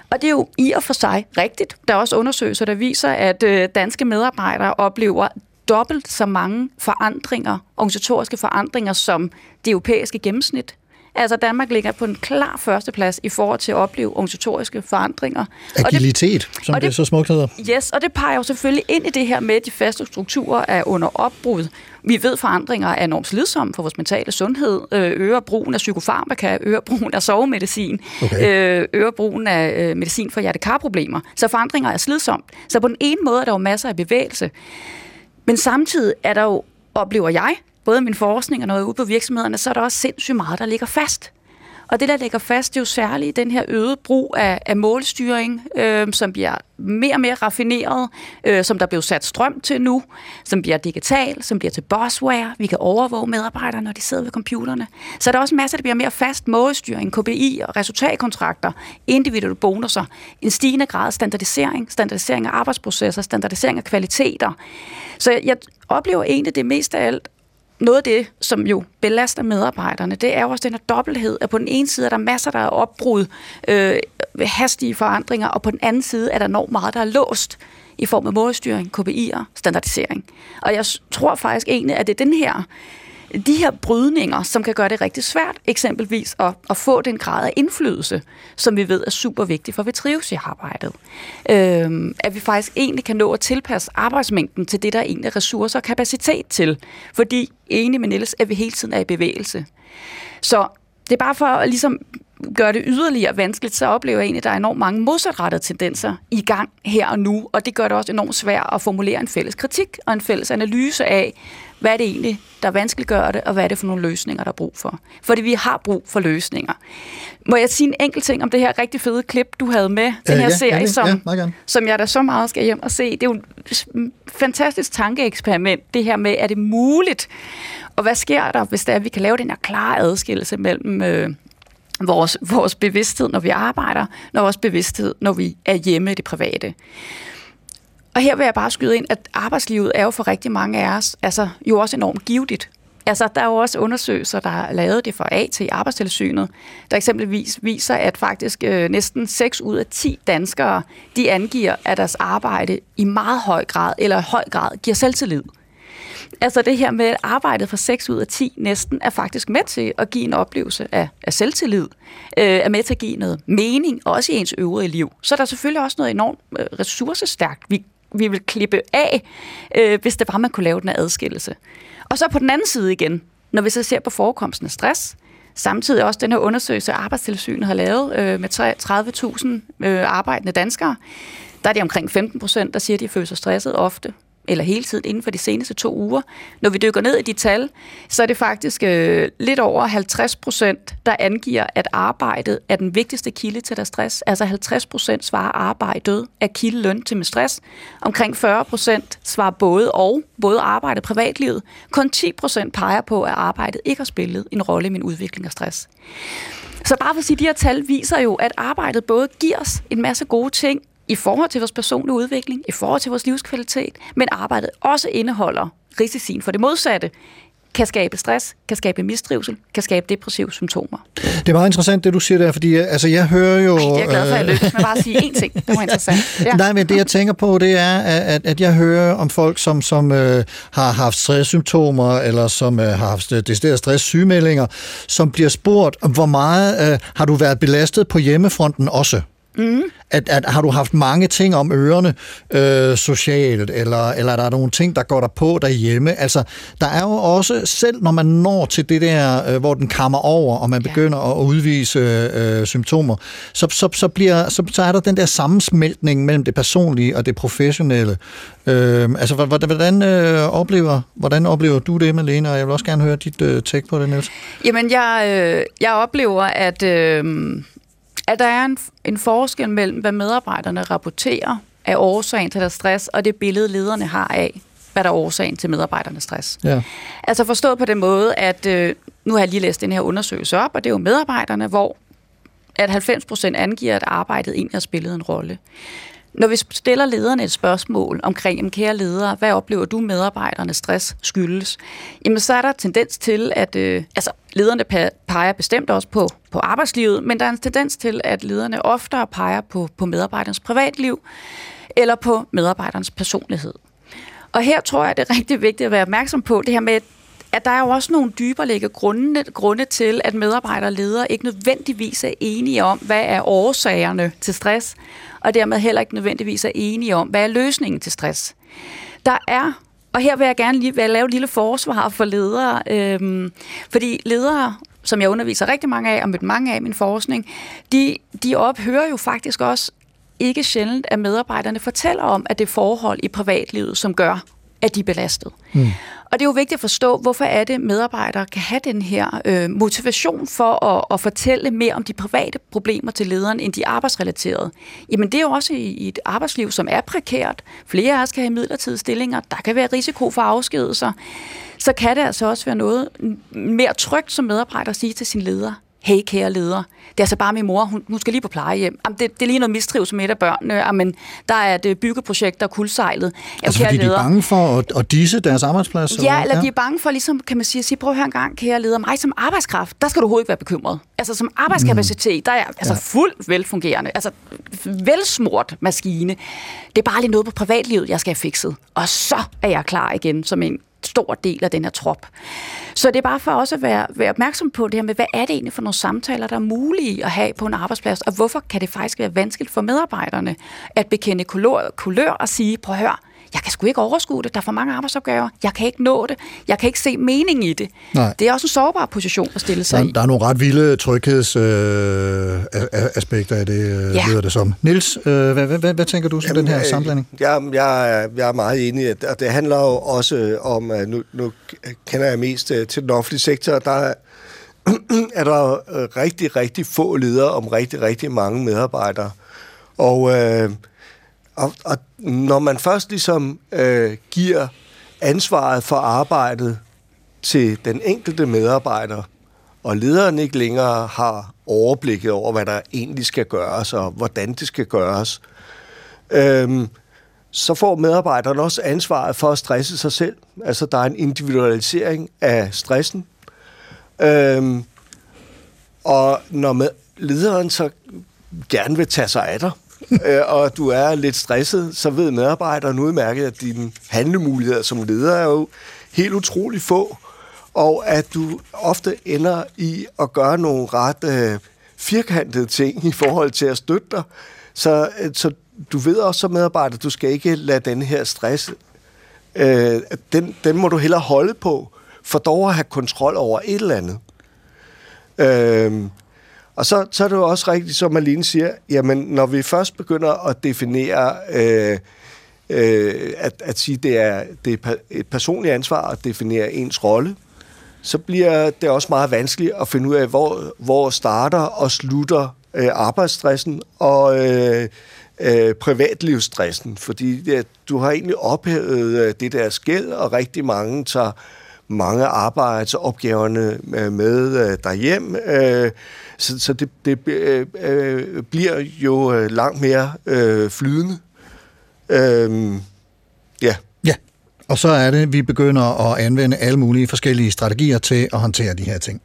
Og det er jo i og for sig rigtigt. Der er også undersøgelser, der viser, at øh, danske medarbejdere oplever dobbelt så mange forandringer, organisatoriske forandringer, som det europæiske gennemsnit. Altså Danmark ligger på en klar førsteplads i forhold til at opleve organisatoriske forandringer. Og det, Agilitet, som og det, det- så smukt hedder. Yes, og det peger jo selvfølgelig ind i det her med, at de faste strukturer er under opbrud. Vi ved, at forandringer er enormt slidsomme for vores mentale sundhed, øh, øger brugen af psykofarmaka, øger brugen af sovemedicin, Okay. øh, øger brugen af øh, medicin for hjertekarproblemer. Så forandringer er slidsomt. Så på den ene måde er der jo masser af bevægelse. Men samtidig er der jo, oplever jeg, både min forskning og når jeg ude på virksomhederne, så er der også sindssygt meget, der ligger fast. Og det, der ligger fast, det er jo særligt den her øgede brug af, af målstyring, øh, som bliver mere og mere raffineret, øh, som der bliver sat strøm til nu, som bliver digital, som bliver til bossware. Vi kan overvåge medarbejdere, når de sidder ved computerne. Så er der også masser, der bliver mere fast målstyring, KPI og resultatkontrakter, individuelle bonusser, en stigende grad af standardisering, standardisering af arbejdsprocesser, standardisering af kvaliteter. Så jeg oplever egentlig det mest af alt, noget af det, som jo belaster medarbejderne, det er jo også den her dobbelthed, at på den ene side er der masser, der er opbrud, øh, hastige forandringer, og på den anden side er der enormt meget, der er låst i form af målstyring, KPI'er, standardisering. Og jeg tror faktisk egentlig, at det er den her, de her brydninger, som kan gøre det rigtig svært, eksempelvis at, at få den grad af indflydelse, som vi ved er super vigtig for, at vi trives i arbejdet. Øhm, at vi faktisk egentlig kan nå at tilpasse arbejdsmængden til det, der er egentlig er ressourcer og kapacitet til. Fordi, enig med Niels, at vi hele tiden er i bevægelse. Så det er bare for at ligesom gøre det yderligere vanskeligt, så oplever jeg egentlig, at der er enormt mange modsatrettede tendenser i gang her og nu, og det gør det også enormt svært at formulere en fælles kritik og en fælles analyse af, hvad er det egentlig, der vanskeliggør det, og hvad er det for nogle løsninger, der er brug for. Fordi vi har brug for løsninger. Må jeg sige en enkelt ting om det her rigtig fede klip, du havde med, den Øh, her ja, serie, som, Ja, som jeg da så meget skal hjem og se. Det er jo et fantastisk tankeeksperiment, det her med, er det muligt? Og hvad sker der, hvis det er, at vi kan lave den her klare adskillelse mellem øh, vores, vores bevidsthed, når vi arbejder, og vores bevidsthed, når vi er hjemme i det private. Og her vil jeg bare skyde ind, at arbejdslivet er jo for rigtig mange af os altså, jo også enormt givetigt. Altså, der er jo også undersøgelser, der er lavet det for AT til Arbejdstilsynet, der eksempelvis viser, at faktisk øh, næsten 6 ud af 10 danskere, de angiver, at deres arbejde i meget høj grad, eller høj grad, giver selvtillid. Altså det her med, at arbejdet for 6 ud af 10 næsten er faktisk med til at give en oplevelse af, af selvtillid, øh, er med til at give noget mening, også i ens øvrige liv. Så er der selvfølgelig også noget enormt øh, ressourcestærkt, vi, vi vil klippe af, øh, hvis det var, man kunne lave den her adskillelse. Og så på den anden side igen, når vi så ser på forekomsten af stress, samtidig også den her undersøgelse, Arbejdstilsynet har lavet øh, med 30.000 øh, arbejdende danskere, der er det omkring 15 procent, der siger, at de føler sig stresset ofte eller hele tiden inden for de seneste to uger. Når vi dykker ned i de tal, så er det faktisk øh, lidt over 50 procent, der angiver, at arbejdet er den vigtigste kilde til deres stress. Altså 50 procent svarer arbejdet er kildeløn til med stress. Omkring 40 procent svarer både og, både arbejde og privatlivet. Kun 10 procent peger på, at arbejdet ikke har spillet en rolle i min udvikling af stress. Så bare for at sige, de her tal viser jo, at arbejdet både giver os en masse gode ting i forhold til vores personlige udvikling, i forhold til vores livskvalitet, men arbejdet også indeholder risicien for det modsatte, kan skabe stress, kan skabe mistrivsel, kan skabe depressive symptomer. Det er meget interessant, det du siger der, fordi altså, jeg hører jo... Det er jeg glad for, at jeg øh, lykkes med bare at sige én ting. Det var interessant. Ja. <laughs> Nej, men det jeg tænker på, det er, at, at jeg hører om folk, som, som øh, har haft stresssymptomer, eller som øh, har haft øh, deciderede stresssygemeldinger, som bliver spurgt, hvor meget øh, har du været belastet på hjemmefronten også? Mm. At, at, har du haft mange ting om ørerne øh, socialt, eller, eller er der nogle ting, der går der på derhjemme? Altså, der er jo også, selv når man når til det der, øh, hvor den kammer over, og man begynder at udvise øh, symptomer, så, så, så, bliver, så, så er der den der sammensmeltning mellem det personlige og det professionelle. Øh, altså, hvordan, hvordan, øh, oplever, hvordan oplever du det, Malene? Og jeg vil også gerne høre dit øh, take på det, Niels. Jamen, jeg, øh, jeg oplever, at, øh, at der er en, en forskel mellem, hvad medarbejderne rapporterer af årsagen til deres stress, og det billede, lederne har af, hvad der er årsagen til medarbejdernes stress. Ja. Altså forstået på den måde, at øh, nu har jeg lige læst den her undersøgelse op, og det er jo medarbejderne, hvor at 90 procent angiver, at arbejdet egentlig har spillet en rolle. Når vi stiller lederne et spørgsmål omkring, jamen, kære ledere, hvad oplever du medarbejdernes stress skyldes? Jamen, så er der tendens til, at øh, altså, lederne peger bestemt også på, på arbejdslivet, men der er en tendens til, at lederne oftere peger på, på medarbejderens privatliv eller på medarbejderens personlighed. Og her tror jeg, det er rigtig vigtigt at være opmærksom på det her med, at der er jo også nogle dyberlægge grunde, grunde til, at medarbejdere og ledere ikke nødvendigvis er enige om, hvad er årsagerne til stress, og dermed heller ikke nødvendigvis er enige om, hvad er løsningen til stress. Der er, og her vil jeg gerne lige lave et lille forsvar for ledere, øhm, fordi ledere, som jeg underviser rigtig mange af, og mødt mange af i min forskning, de, de ophører jo faktisk også ikke sjældent, at medarbejderne fortæller om, at det er forhold i privatlivet, som gør, at de er belastet. Mm. Og det er jo vigtigt at forstå, hvorfor er det, medarbejdere kan have den her øh, motivation for at, at fortælle mere om de private problemer til lederen, end de arbejdsrelaterede. Jamen det er jo også i, i et arbejdsliv, som er prekært. Flere af os kan have midlertidige stillinger. Der kan være risiko for afskedelser. Så kan det altså også være noget mere trygt som medarbejder at sige til sin leder, hey kære leder, det er altså bare min mor, hun, hun skal lige på plejehjem. Jamen, det, det er lige noget mistrivsel med et af børnene. Jamen, der er et byggeprojekt, der er kuldsejlet. Jamen, Altså, kære fordi de er leder, bange for at, at disse deres arbejdsplads? Ja, eller de er bange for, ligesom, kan man sige, at sige, prøv at høre en gang, kære leder, mig som arbejdskraft, der skal du overhovedet ikke være bekymret. Altså som arbejdskapacitet, der er jeg altså Ja. fuldt velfungerende, altså velsmurt maskine. Det er bare lige noget på privatlivet, jeg skal have fikset. Og så er jeg klar igen som en stor del af den her trop. Så det er bare for også at være, være opmærksom på det her med, hvad er det egentlig for nogle samtaler, der er mulige at have på en arbejdsplads, og hvorfor kan det faktisk være vanskeligt for medarbejderne at bekende kulør, kulør og sige, prøv at høre, jeg kan sgu ikke overskue det, der er for mange arbejdsopgaver, jeg kan ikke nå det, jeg kan ikke se mening i det. Nej. Det er også en sårbar position at stille sig Der, i. der er nogle ret vilde tryghedsaspekter øh, af det, øh, Ja. lyder det som. Nils, øh, hvad, hvad, hvad, hvad tænker du om den her øh, sammenblanding? Jeg, jeg, er- jeg er meget enig, i, og det handler jo også om, at nu, nu kender jeg mest øh, til den offentlige sektor, der er, <clears throat> er der øh, rigtig, rigtig få ledere om rigtig, rigtig mange medarbejdere. Og, øh, og, og når man først ligesom øh, giver ansvaret for arbejdet til den enkelte medarbejder, og lederen ikke længere har overblikket over, hvad der egentlig skal gøres, og hvordan det skal gøres, øhm, så får medarbejderen også ansvaret for at stresse sig selv. Altså, der er en individualisering af stressen. Øhm, og når med, lederen så gerne vil tage sig af dig, <laughs> øh, og du er lidt stresset, så ved medarbejderen udmærket, at dine handlemuligheder som leder er jo helt utrolig få, og at du ofte ender i at gøre nogle ret øh, firkantede ting i forhold til at støtte dig. Så, øh, så du ved også som medarbejder, du skal ikke lade den her stress, øh, den, den må du hellere holde på, for dog at have kontrol over et eller andet. Øh, og så, så er det jo også rigtigt, som Aline siger, jamen når vi først begynder at definere, øh, øh, at, at sige, det er, det er et personligt ansvar at definere ens rolle, så bliver det også meget vanskeligt at finde ud af, hvor, hvor starter og slutter øh, arbejdsstressen og øh, øh, privatlivsstressen. Fordi det, du har egentlig ophævet øh, det der skæld, og rigtig mange tager mange arbejdsopgaverne øh, med øh, derhjem. Øh, så så det, det bliver jo langt mere flydende. Øhm, ja. Ja, og så er det, vi begynder at anvende alle mulige forskellige strategier til at håndtere de her ting.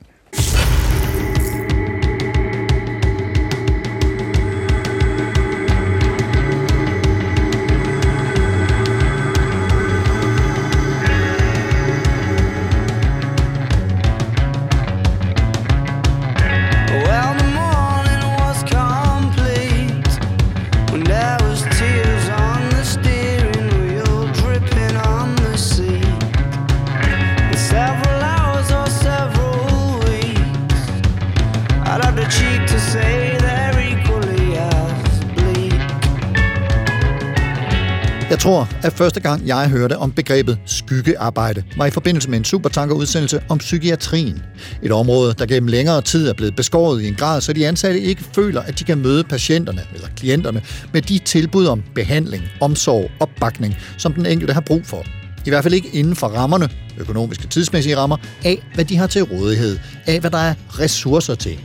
At første gang jeg hørte om begrebet skyggearbejde, var i forbindelse med en supertanker-udsendelse om psykiatrien. Et område, der gennem længere tid er blevet beskåret i en grad, så de ansatte ikke føler, at de kan møde patienterne eller klienterne med de tilbud om behandling, omsorg og opbakning, som den enkelte har brug for. I hvert fald ikke inden for rammerne, økonomiske tidsmæssige rammer, af hvad de har til rådighed, af hvad der er ressourcer til.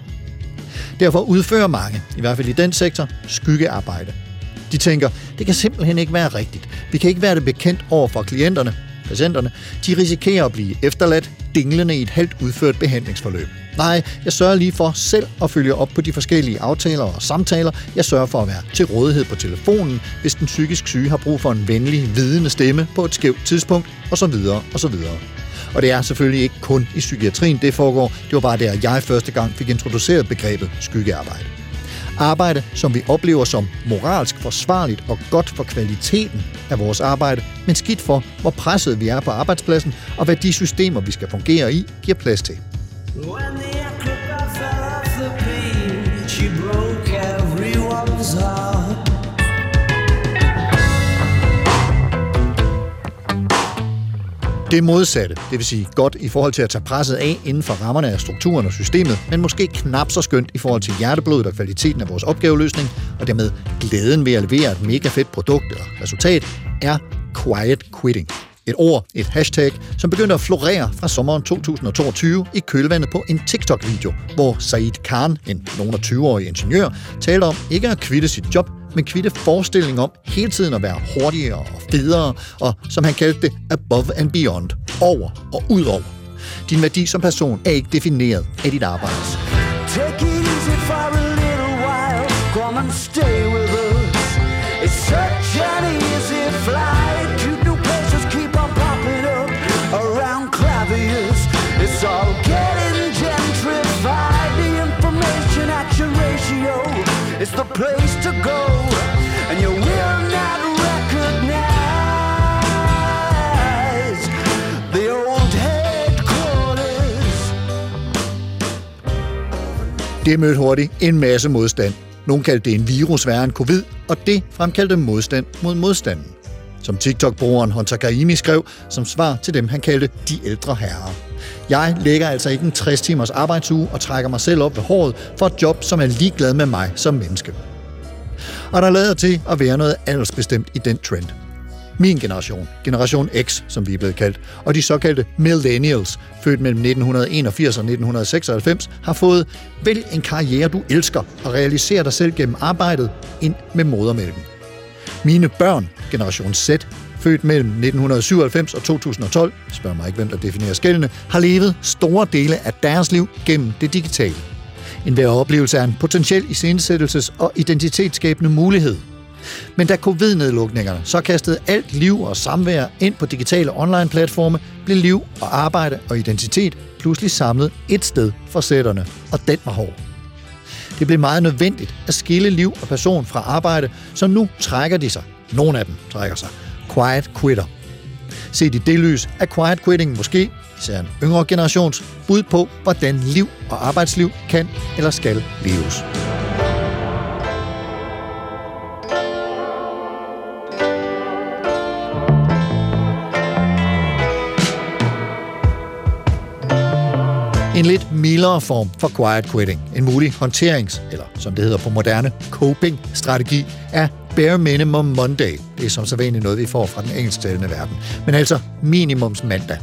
Derfor udfører mange, i hvert fald i den sektor, skyggearbejde. De tænker, det kan simpelthen ikke være rigtigt. Vi kan ikke være det bekendt over for klienterne, patienterne. De risikerer at blive efterladt, dinglende i et halvt udført behandlingsforløb. Nej, jeg sørger lige for selv at følge op på de forskellige aftaler og samtaler. Jeg sørger for at være til rådighed på telefonen, hvis den psykisk syge har brug for en venlig, vidende stemme på et skævt tidspunkt, osv. osv. Og det er selvfølgelig ikke kun i psykiatrien, det foregår. Det var bare der, jeg første gang fik introduceret begrebet skyggearbejde. Arbejde, som vi oplever som moralsk forsvarligt og godt for kvaliteten af vores arbejde, men skidt for, hvor presset vi er på arbejdspladsen, og hvad de systemer, vi skal fungere i, giver plads til. When the Det modsatte, det vil sige godt i forhold til at tage presset af inden for rammerne af strukturen og systemet, men måske knap så skønt i forhold til hjerteblodet og kvaliteten af vores opgaveløsning, og dermed glæden ved at levere et mega fedt produkt eller resultat, er quiet quitting. Et ord, et hashtag, som begyndte at florere fra sommeren 2022 i kølvandet på en TikTok-video, hvor Said Khan, en nogen 20-årig ingeniør, talte om ikke at kvitte sit job, men kvitte forestillingen om hele tiden at være hurtigere og federe, og som han kaldte det, above and beyond, over og ud over. Din værdi som person er ikke defineret af dit arbejde. Take it easy for a little while. Come and stay with us. It's such an easy flight. Cute new places keep on popping up around Clavius. It's all getting gentrified. The information action ratio is the place to go. Det mødte hurtigt en masse modstand. Nogle kaldte det en virus værre end covid, og det fremkaldte modstand mod modstanden. Som TikTok-brugeren Hunter Kaimi skrev som svar til dem, han kaldte de ældre herrer. Jeg lægger altså ikke en 60 timers arbejdsuge og trækker mig selv op ved håret for et job, som er ligeglad med mig som menneske. Og der lader til at være noget aldersbestemt i den trend. Min generation, generation X, som vi er blevet kaldt, og de såkaldte millennials, født mellem 1981 og 1996, har fået vælg en karriere, du elsker, og realisere dig selv gennem arbejdet ind med modermælken. Mine børn, generation Z, født mellem 1997 og 2012, spørg mig ikke, hvem der definerer skældene, har levet store dele af deres liv gennem det digitale. En hver oplevelse er en potentiel iscenesættelses- og identitetsskabende mulighed. Men da covid-nedlukningerne så kastede alt liv og samvær ind på digitale online-platforme, blev liv og arbejde og identitet pludselig samlet et sted for sætterne, og den var hård. Det blev meget nødvendigt at skille liv og person fra arbejde, så nu trækker de sig. Nogle af dem trækker sig. Quiet quitter. Set i det lys er quiet quitting måske, især en yngre generations, bud på, hvordan liv og arbejdsliv kan eller skal leves. En lidt mildere form for quiet quitting, en mulig håndterings- eller som det hedder på moderne, coping-strategi, er bare minimum Monday. Det er som så vanligt noget, vi får fra den engelsktalende verden. Men altså minimums mandag.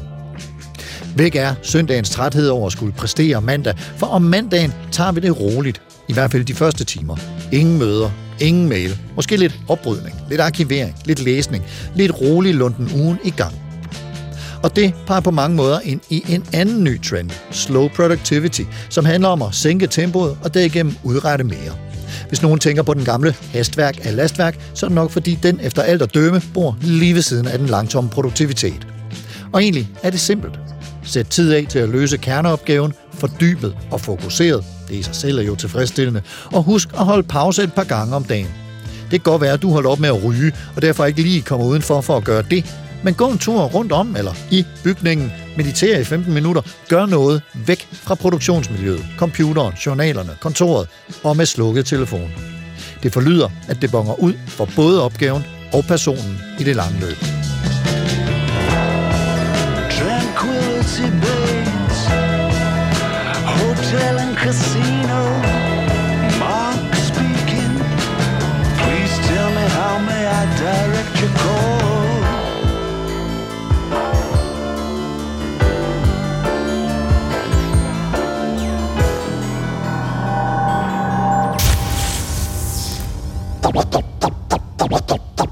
Væk er søndagens træthed over at skulle præstere mandag, for om mandagen tager vi det roligt. I hvert fald de første timer. Ingen møder, ingen mail, måske lidt oprydning, lidt arkivering, lidt læsning, lidt rolig lunden ugen i gang. Og det peger på mange måder ind i en anden ny trend, slow productivity, som handler om at sænke tempoet og derigennem udrette mere. Hvis nogen tænker på den gamle hastværk af lastværk, så er det nok fordi den efter alt at dømme bor lige ved siden af den langsomme produktivitet. Og egentlig er det simpelt. Sæt tid af til at løse kerneopgaven, fordybet og fokuseret. Det i sig selv er jo tilfredsstillende. Og husk at holde pause et par gange om dagen. Det kan godt være, at du holder op med at ryge, og derfor ikke lige kommer udenfor for at gøre det. Men gå en tur rundt om eller i bygningen, meditere i 15 minutter, gør noget væk fra produktionsmiljøet, computeren, journalerne, kontoret og med slukket telefon. Det forlyder, at det bonger ud for både opgaven og personen i det lange løb.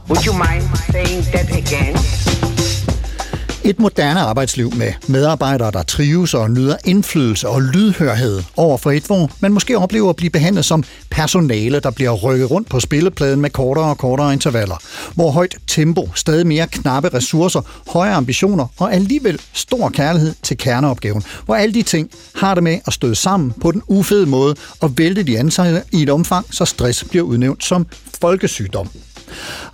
Would you mind saying that again? Et moderne arbejdsliv med medarbejdere, der trives og nyder indflydelse og lydhørhed over for et, hvor man måske oplever at blive behandlet som personale, der bliver rykket rundt på spillepladen med kortere og kortere intervaller. Hvor højt tempo, stadig mere knappe ressourcer, høje ambitioner og alligevel stor kærlighed til kerneopgaven. Hvor alle de ting har det med at støde sammen på den ufede måde og vælte de ansatte i et omfang, så stress bliver udnævnt som folkesygdom.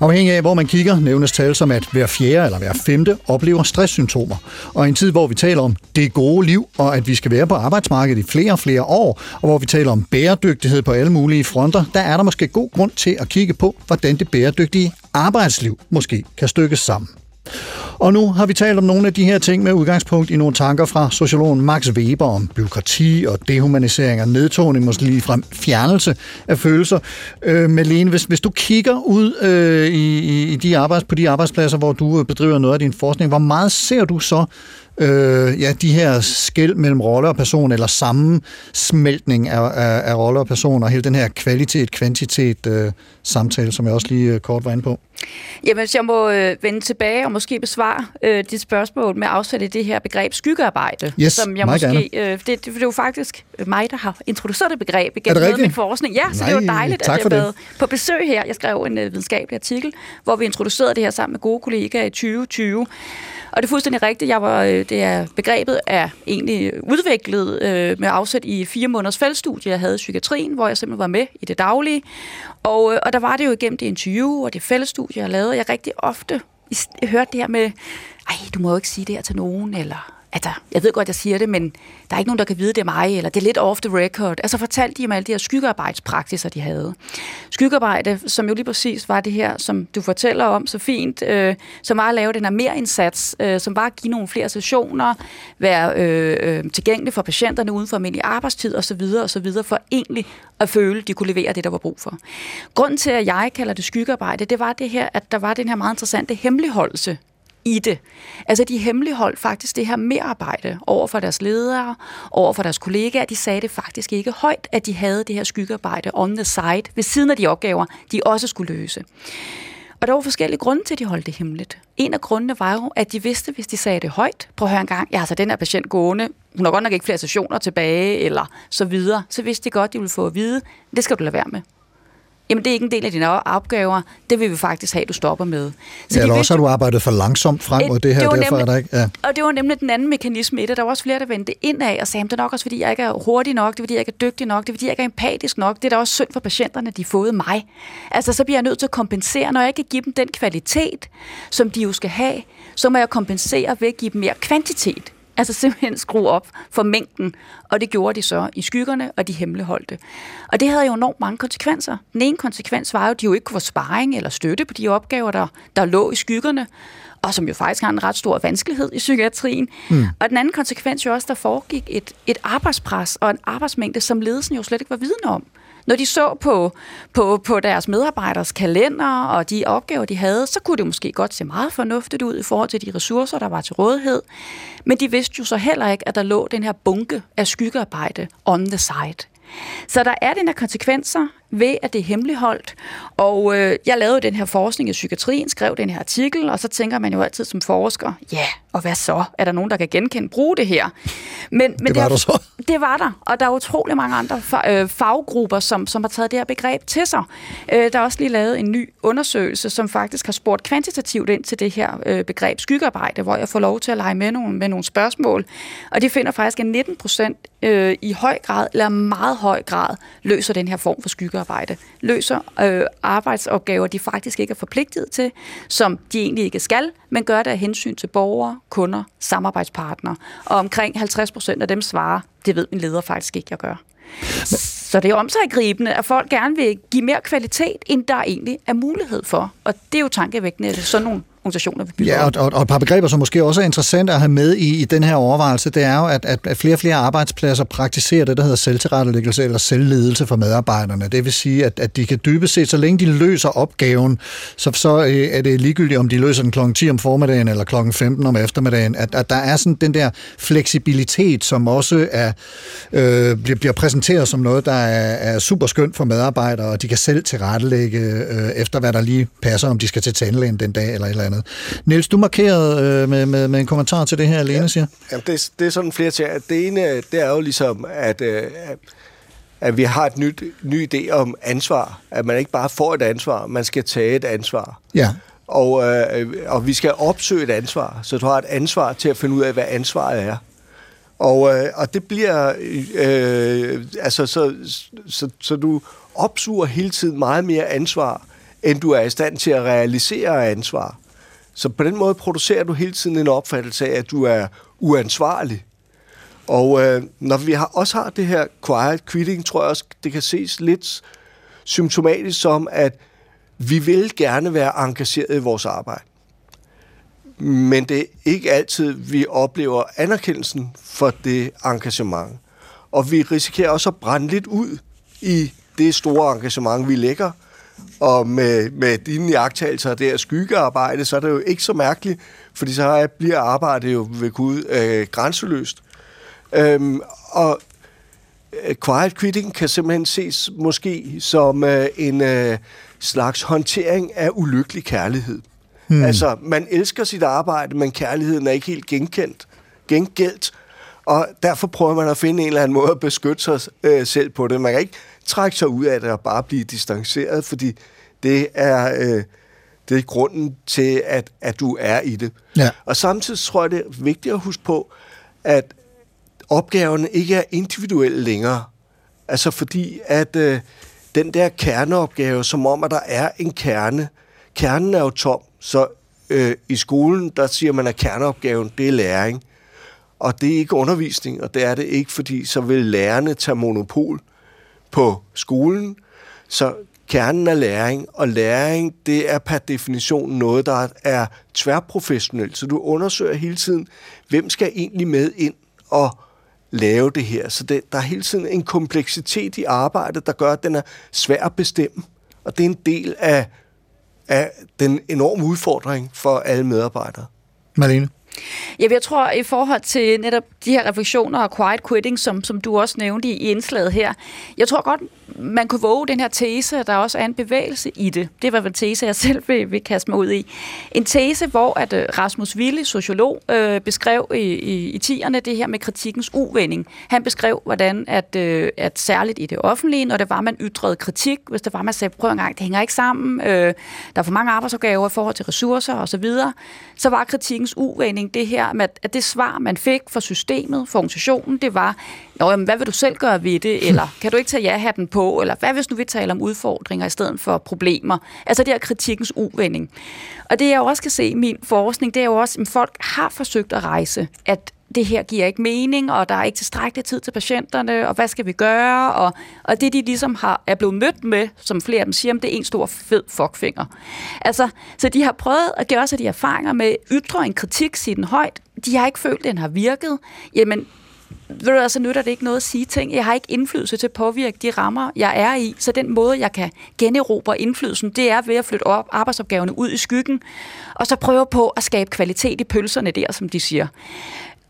Afhængig af, hvor man kigger, nævnes tal som, at hver fjerde eller hver femte oplever stresssymptomer. Og i en tid, hvor vi taler om det gode liv, og at vi skal være på arbejdsmarkedet i flere og flere år, og hvor vi taler om bæredygtighed på alle mulige fronter, der er der måske god grund til at kigge på, hvordan det bæredygtige arbejdsliv måske kan stykkes sammen. Og nu har vi talt om nogle af de her ting med udgangspunkt i nogle tanker fra sociologen Max Weber om byråkrati og dehumanisering og nedtoning, måske lige frem fjernelse af følelser. Øh, Malene, hvis, hvis du kigger ud øh, i, i de arbejds, på de arbejdspladser, hvor du øh, bedriver noget af din forskning, hvor meget ser du så øh, ja, de her skæld mellem rolle og person, eller sammensmeltning af, af, af rolle og person, og hele den her kvalitet-kvantitet øh, samtale, som jeg også lige øh, kort var inde på? Jamen, hvis jeg må øh, vende tilbage og måske besvare øh, dit spørgsmål med afsæt i det her begreb skyggearbejde, Yes, som jeg måske... Øh, det, det, det er jo faktisk mig, der har introduceret det begreb igennem noget min forskning. Ja, så det er jo Nej, dejligt, at jeg har været på besøg her. Jeg skrev en øh, videnskabelig artikel, hvor vi introducerede det her sammen med gode kollegaer i 2020. Og det er fuldstændig rigtigt. Jeg var, øh, det er, begrebet er egentlig udviklet øh, med afsæt i fire måneders feltstudie, jeg havde i psykiatrien, hvor jeg simpelthen var med i det daglige. Og, øh, og der var det jo igennem det interview og det feltstudie, jeg lavede, jeg rigtig ofte jeg hørte det her med, ej, du må jo ikke sige det her til nogen, eller altså, jeg ved godt, jeg siger det, men der er ikke nogen, der kan vide, det er mig, eller det er lidt off the record. Altså fortalte de om alle de her skyggearbejdspraksiser, de havde. Skyggearbejde, som jo lige præcis var det her, som du fortæller om så fint, øh, som var at lave den her mere indsats, øh, som var at give nogle flere sessioner, være øh, øh, tilgængelig for patienterne uden for almindelig arbejdstid osv., osv., for egentlig at føle, at de kunne levere det, der var brug for. Grunden til, at jeg kalder det skyggearbejde, det var det her, at der var den her meget interessante hemmeligholdelse i det. Altså, de hemmeligholdt faktisk det her merarbejde over for deres ledere, over for deres kollegaer. De sagde det faktisk ikke højt, at de havde det her skyggearbejde on the side, ved siden af de opgaver, de også skulle løse. Og der var forskellige grunde til, at de holdt det hemmeligt. En af grundene var jo, at de vidste, hvis de sagde det højt, prøv at høre en gang, jeg har altså den her patient gående, hun har godt nok ikke flere sessioner tilbage, eller så videre, så vidste de godt, de ville få at vide, det skal du lade være med. Jamen, det er ikke en del af dine opgaver. Det vil vi faktisk have, at du stopper med. Så ja, eller også har du arbejdet for langsomt frem mod det her, det derfor er nemlig- der ikke... Ja. Og det var nemlig den anden mekanisme i det. Der var også flere, der vendte indad og sagde, det er nok også, fordi jeg ikke er hurtig nok, det er, fordi jeg ikke er dygtig nok, det er, fordi jeg ikke er empatisk nok, det er da også synd for patienterne, de har fået mig. Altså, så bliver jeg nødt til at kompensere. Når jeg ikke kan give dem den kvalitet, som de jo skal have, så må jeg kompensere ved at give dem mere kvantitet. Altså simpelthen skrue op for mængden, og det gjorde de så i skyggerne, og de hemmeligholdte. Og det havde jo enormt mange konsekvenser. Den ene konsekvens var jo, at de jo ikke kunne få sparring eller støtte på de opgaver, der, der lå i skyggerne, og som jo faktisk har en ret stor vanskelighed i psykiatrien. Mm. Og den anden konsekvens jo også, der foregik et, et arbejdspres og en arbejdsmængde, som ledelsen jo slet ikke var viden om. Når de så på, på, på deres medarbejderes kalender og de opgaver, de havde, så kunne det måske godt se meget fornuftigt ud i forhold til de ressourcer, der var til rådighed. Men de vidste jo så heller ikke, at der lå den her bunke af skyggearbejde on the side. Så der er den her konsekvenser ved, at det er hemmeligholdt. Og øh, jeg lavede den her forskning i psykiatrien, skrev den her artikel, og så tænker man jo altid som forsker, ja, og hvad så? Er der nogen, der kan genkende bruge det her? Men, men Det var der så. det var der, og der er utrolig mange andre øh, faggrupper, som, som har taget det her begreb til sig. Øh, der er også lige lavet en ny undersøgelse, som faktisk har spurgt kvantitativt ind til det her øh, begreb skyggearbejde, hvor jeg får lov til at lege med nogle, med nogle spørgsmål. Og de finder faktisk, at 19 procent øh, i høj grad, eller meget høj grad, løser den her form for skyggearbejde. Løser øh, arbejdsopgaver, de faktisk ikke er forpligtet til, som de egentlig ikke skal, men gør det af hensyn til borgere, kunder, samarbejdspartnere. Og omkring 50 procent af dem svarer, det ved min leder faktisk ikke, jeg gør. Så det er omsaggribende, at folk gerne vil give mere kvalitet, end der egentlig er mulighed for. Og det er jo tankevækkende, at sådan nogle organisationer vil bygge Ja, og, og, og et par begreber, som måske også er interessant at have med i, i den her overvejelse, det er jo, at, at, at flere og flere arbejdspladser praktiserer det, der hedder selvtilrettelæggelse eller selvledelse for medarbejderne. Det vil sige, at, at de kan dybest set, så længe de løser opgaven, så, så øh, er det ligegyldigt, om de løser den klokken 10 om formiddagen eller klokken 15 om eftermiddagen, at, at der er sådan den der fleksibilitet, som også er, øh, bliver, bliver præsenteret som noget, der er, er super skønt for medarbejdere, og de kan selv tilrettelægge øh, efter, hvad der lige passer, om de skal til tandlægen den dag eller et eller andet. Niels, du markerede øh, med, med, med en kommentar til det her, Lene siger. Jamen, det, det er sådan flere ting. Det ene, det er jo ligesom, at, øh, at vi har et nyt, ny idé om ansvar. At man ikke bare får et ansvar, man skal tage et ansvar. Ja. Og, øh, og vi skal opsøge et ansvar, så du har et ansvar til at finde ud af, hvad ansvaret er. Og, øh, og det bliver, øh, altså, så, så, så du opsuger hele tiden meget mere ansvar, end du er i stand til at realisere ansvar. Så på den måde producerer du hele tiden en opfattelse af, at du er uansvarlig. Og øh, når vi har, også har det her quiet quitting, tror jeg også, det kan ses lidt symptomatisk som, at vi vil gerne være engageret i vores arbejde. Men det er ikke altid, vi oplever anerkendelsen for det engagement. Og vi risikerer også at brænde lidt ud i det store engagement, vi lægger. Og med, med dine det her skyggearbejde, så er det jo ikke så mærkeligt, fordi så er- bliver arbejdet jo ved Gud øh, grænseløst. Øhm, og øh, quiet quitting kan simpelthen ses måske som øh, en øh, slags håndtering af ulykkelig kærlighed. Hmm. Altså, man elsker sit arbejde, men kærligheden er ikke helt genkendt, gengældt, og derfor prøver man at finde en eller anden måde at beskytte sig øh, selv på det. Man kan ikke trække sig ud af det og bare blive distanceret, fordi det er, øh, det er grunden til, at, at du er i det. Ja. Og samtidig tror jeg, det er vigtigt at huske på, at opgaverne ikke er individuelle længere. Altså fordi, at øh, den der kerneopgave, som om, at der er en kerne, kernen er jo tom, så øh, i skolen, der siger man, at kerneopgaven, det er læring. Og det er ikke undervisning, og det er det ikke, fordi så vil lærerne tage monopol på skolen. Så kernen er læring, og læring, det er per definition noget, der er tværprofessionelt. Så du undersøger hele tiden, hvem skal egentlig med ind og lave det her. Så det, der er hele tiden en kompleksitet i arbejdet, der gør, at den er svær at bestemme. Og det er en del af, af den enorme udfordring for alle medarbejdere. Malene? Ja, jeg tror, i forhold til netop de her refleksioner og quiet quitting, som, som du også nævnte i, i indslaget her, jeg tror godt, man kunne våge den her tese, at der også er en bevægelse i det. Det var en tese, jeg selv vil, vil kaste mig ud i. En tese, hvor at øh, Rasmus Ville, sociolog, øh, beskrev i, i, i tierne det her med kritikkens uvending. Han beskrev, hvordan at, øh, at særligt i det offentlige, når det var, man ytrede kritik, hvis det var, man sagde, prøv en gang, det hænger ikke sammen, øh, der er for mange arbejdsopgaver i forhold til ressourcer osv., så, så var kritikkens uvending det her med, at det svar, man fik fra systemet, fra organisationen, det var, Nå, jamen, hvad vil du selv gøre ved det? Eller kan du ikke tage ja-hatten på? Eller hvad hvis nu vi taler om udfordringer i stedet for problemer? Altså det er kritikkens uvending. Og det jeg jo også kan se i min forskning, det er jo også, at folk har forsøgt at rejse, at det her giver ikke mening, og der er ikke tilstrækkelig tid til patienterne, og hvad skal vi gøre? Og, og det, de ligesom har, er blevet mødt med, som flere af dem siger, det er en stor fed fuckfinger. Altså, så de har prøvet at gøre sig de erfaringer med ytre en kritik, sige den højt. De har ikke følt, at den har virket. Jamen, ved du, altså nytter det ikke noget at sige ting. Jeg har ikke indflydelse til at påvirke de rammer, jeg er i. Så den måde, jeg kan generobre indflydelsen, det er ved at flytte op arbejdsopgaverne ud i skyggen, og så prøve på at skabe kvalitet i pølserne der, som de siger.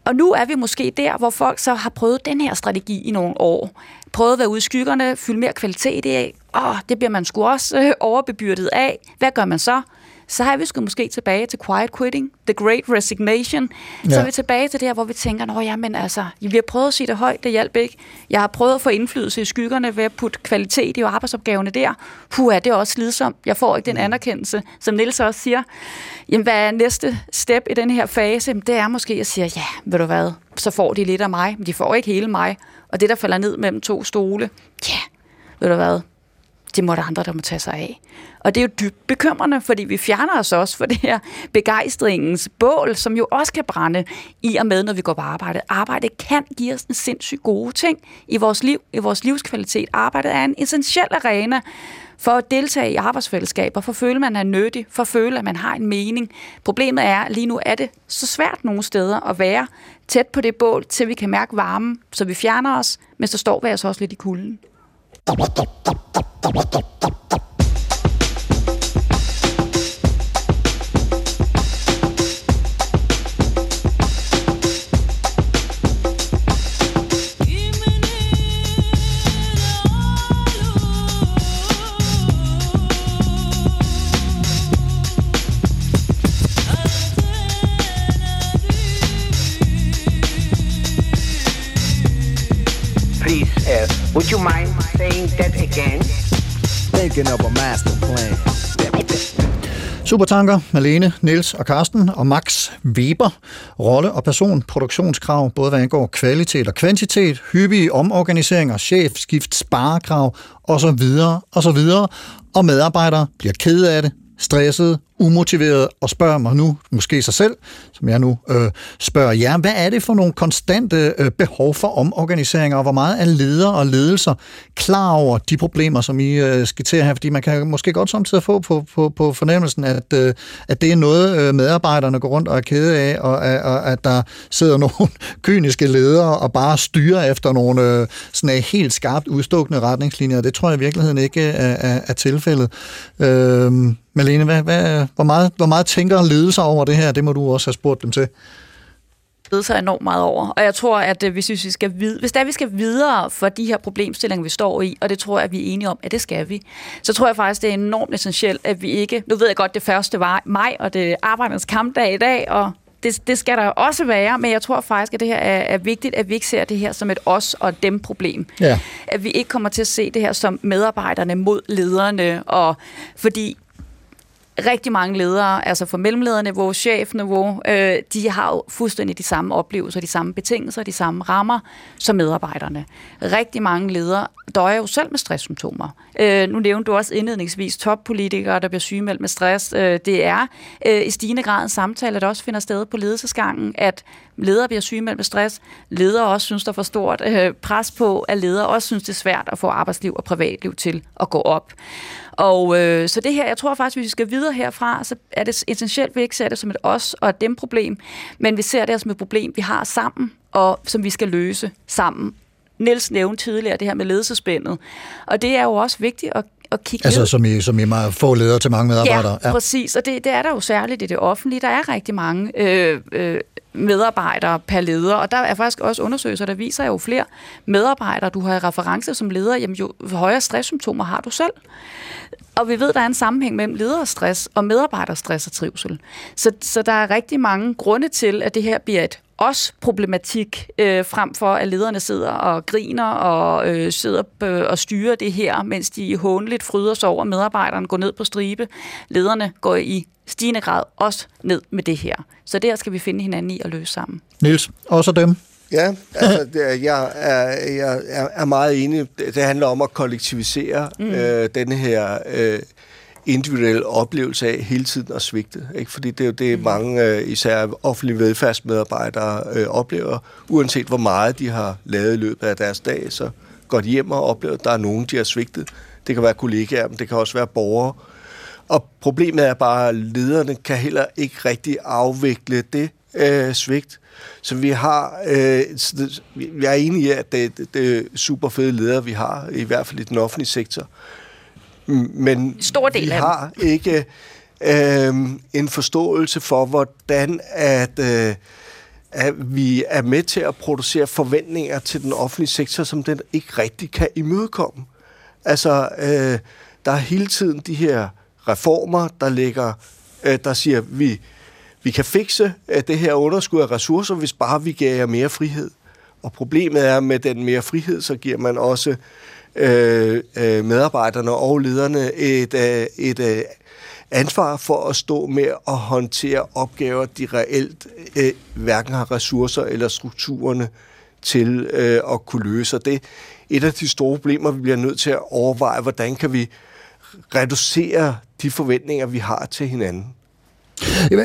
Og nu er vi måske der, hvor folk så har prøvet den her strategi i nogle år. Prøvet at være ude i skyggerne, fylde mere kvalitet i. Åh, det bliver man sgu også øh, overbebyrdet af. Hvad gør man så? Så er vi sgu måske tilbage til quiet quitting, the great resignation. Ja. Så er vi tilbage til det her, hvor vi tænker, nå ja, men altså, vi har prøvet at sige det højt, det hjalp ikke. Jeg har prøvet at få indflydelse i skyggerne ved at putte kvalitet i arbejdsopgaverne der. Puh, er det også slidsomt. Jeg får ikke den anerkendelse, som Niels også siger. Jamen, hvad er næste step i den her fase? Jamen, Det er måske at sige, ja, ved du hvad, så får de lidt af mig, men de får ikke hele mig. Og det, der falder ned mellem to stole, ja, ved du hvad, det må der andre, der må tage sig af. Og det er jo dybt bekymrende, fordi vi fjerner os også for det her begejstringens bål, som jo også kan brænde i og med, når vi går på arbejde. Arbejde kan give os en sindssygt gode ting i vores liv, i vores livskvalitet. Arbejdet er en essentiel arena for at deltage i arbejdsfællesskaber, for at føle, at man er nyttig, for at føle, at man har en mening. Problemet er, at lige nu er det så svært nogle steder at være tæt på det bål, til vi kan mærke varmen, så vi fjerner os, men så står vi altså også lidt i kulden. Would you mind saying that again? Thinking of a master plan. Supertanker, Malene, Niels og Karsten og Max Weber. Rolle- og personproduktionskrav, både hvad angår kvalitet og kvantitet, hyppige omorganiseringer, chefskift, sparekrav osv. osv. Og medarbejdere bliver kede af det, stresset, umotiveret og spørger mig nu, måske sig selv, som jeg nu øh, spørger jer, hvad er det for nogle konstante øh, behov for omorganiseringer, og hvor meget er ledere og ledelser klar over de problemer, som I øh, skitserer her? Fordi man kan måske godt samtidig få på, på, på fornemmelsen, at, øh, at det er noget, øh, medarbejderne går rundt og er kede af, og, og at der sidder <laughs> nogle kyniske ledere og bare styrer efter nogle øh, sådan helt skarpt udstukne retningslinjer. Det tror jeg i virkeligheden ikke er, er, er tilfældet. Øh, Malene, hvad, hvad, hvor, meget, hvor meget tænker ledelser over det her? Det må du også have spurgt dem til. sig enormt meget over. Og jeg tror, at øh, hvis vi skal, vid- hvis der vi skal videre for de her problemstillinger, vi står i, og det tror jeg, at vi er enige om, at det skal vi, så tror jeg faktisk, det er enormt essentielt, at vi ikke... Nu ved jeg godt, det første var maj, og det er arbejdernes kampdag i dag, og det, det skal der også være, men jeg tror faktisk, at det her er, er vigtigt, at vi ikke ser det her som et os og dem problem. Ja. At vi ikke kommer til at se det her som medarbejderne mod lederne, og fordi rigtig mange ledere, altså fra mellemlederniveau, chefniveau, øh, de har jo fuldstændig de samme oplevelser, de samme betingelser, de samme rammer som medarbejderne. Rigtig mange ledere døjer jo selv med stresssymptomer. Øh, nu nævnte du også indledningsvis toppolitikere, der bliver sygemeldt med stress. Øh, det er øh, i stigende grad en samtale, der også finder sted på ledelsesgangen, at ledere bliver sygemeldt med stress. Ledere også synes, der er for stort øh, pres på, at ledere også synes, det er svært at få arbejdsliv og privatliv til at gå op. Og øh, så det her, jeg tror faktisk, hvis vi skal videre herfra, så er det essentielt, at vi ikke ser det som et os og et dem problem, men vi ser det som et problem, vi har sammen, og som vi skal løse sammen. Niels nævnte tidligere det her med ledelsespændet, og det er jo også vigtigt at at kigge Altså ned. som I, som I meget få ledere til mange medarbejdere. Ja, præcis. Og det, det er der jo særligt i det offentlige. Der er rigtig mange øh, øh, medarbejdere per leder, og der er faktisk også undersøgelser, der viser jo flere medarbejdere, du har i reference som leder, jamen jo højere stresssymptomer har du selv. Og vi ved, der er en sammenhæng mellem lederstress og medarbejderstress og trivsel. Så, så der er rigtig mange grunde til, at det her bliver et også problematik, øh, frem for at lederne sidder og griner og øh, sidder øh, og styrer det her, mens de håndeligt fryder sig over, medarbejderen medarbejderne går ned på stribe. Lederne går i stigende grad også ned med det her. Så der skal vi finde hinanden i at løse sammen. Niels, også dem. Ja, altså, <laughs> det, jeg, er, jeg er, er meget enig. Det, handler om at kollektivisere Mm. mm. øh, denne her øh, individuelle oplevelse af hele tiden at svigte. Ikke? Fordi det er jo det, mange, øh, især offentlige velfærdsmedarbejdere, øh, oplever. Uanset hvor meget de har lavet i løbet af deres dag, så går de hjem og oplever, at der er nogen, de har svigtet. Det kan være kollegaer, men det kan også være borgere. Og problemet er bare, at lederne kan heller ikke rigtig afvikle det øh, svigt. Så vi har, øh, vi er enige i, at det, det, det er super fede ledere, vi har, i hvert fald i den offentlige sektor. Men Stor del vi af dem. har ikke øh, en forståelse for, hvordan at, øh, at vi er med til at producere forventninger til den offentlige sektor, som den ikke rigtig kan imødekomme. Altså, øh, der er hele tiden de her reformer, der ligger, øh, der siger, vi, vi kan fikse øh, det her underskud af ressourcer, hvis bare vi giver jer mere frihed. Og problemet er, at med den mere frihed, så giver man også øh, øh, medarbejderne og lederne et, øh, et øh, ansvar for at stå med at håndtere opgaver, de reelt øh, hverken har ressourcer eller strukturerne til øh, at kunne løse. Og det et af de store problemer, vi bliver nødt til at overveje, hvordan kan vi reducere de forventninger, vi har til hinanden.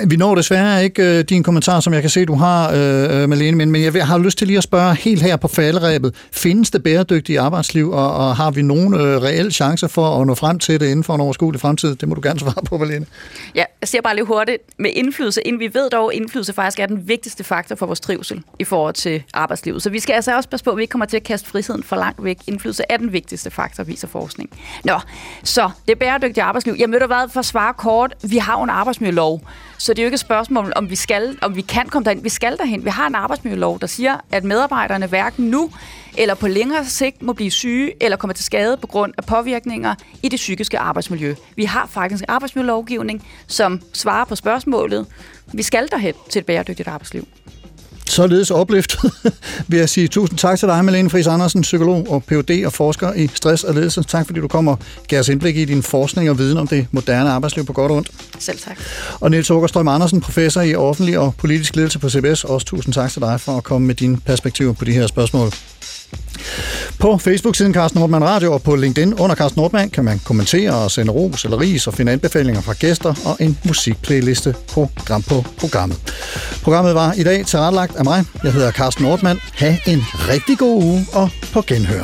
Vi når desværre ikke øh, din kommentar, som jeg kan se, du har, øh, øh Malene, men, men jeg har lyst til lige at spørge helt her på falderæbet. Findes det bæredygtige arbejdsliv, og, og har vi nogen øh, reel chance for at nå frem til det inden for en overskuelig fremtid? Det må du gerne svare på, Malene. Ja, jeg siger bare lige hurtigt, med indflydelse, inden vi ved dog, at indflydelse faktisk er den vigtigste faktor for vores trivsel i forhold til arbejdslivet. Så vi skal altså også passe på, at vi ikke kommer til at kaste friheden for langt væk. Indflydelse er den vigtigste faktor, viser forskning. Nå, så det bæredygtige arbejdsliv. Jeg mødte hvad for at svare kort. Vi har jo en arbejdsmiljølov, så det er jo ikke et spørgsmål, om vi, skal, om vi kan komme derhen. Vi skal derhen. Vi har en arbejdsmiljølov, der siger, at medarbejderne hverken nu eller på længere sigt må blive syge eller komme til skade på grund af påvirkninger i det psykiske arbejdsmiljø. Vi har faktisk en arbejdsmiljølovgivning, som svarer på spørgsmålet. Vi skal derhen til et bæredygtigt arbejdsliv. Således opløftet <laughs> vil jeg sige tusind tak til dig, Malene Friis Andersen, psykolog og Ph.D. og forsker i stress og ledelse. Tak fordi du kommer og gav os indblik i din forskning og viden om det moderne arbejdsliv på godt og ondt. Selv tak. Og Niels Åkerstrøm Andersen, professor i offentlig og politisk ledelse på CBS. Også tusind tak til dig for at komme med dine perspektiver på de her spørgsmål. På Facebook-siden Carsten Nordmann Radio og på LinkedIn under Carsten Nordmann kan man kommentere og sende ros eller ris og finde anbefalinger fra gæster og en musikplayliste program på programmet. Programmet var i dag tilrettelagt af mig. Jeg hedder Carsten Nordmann. Ha' en rigtig god uge og på genhør.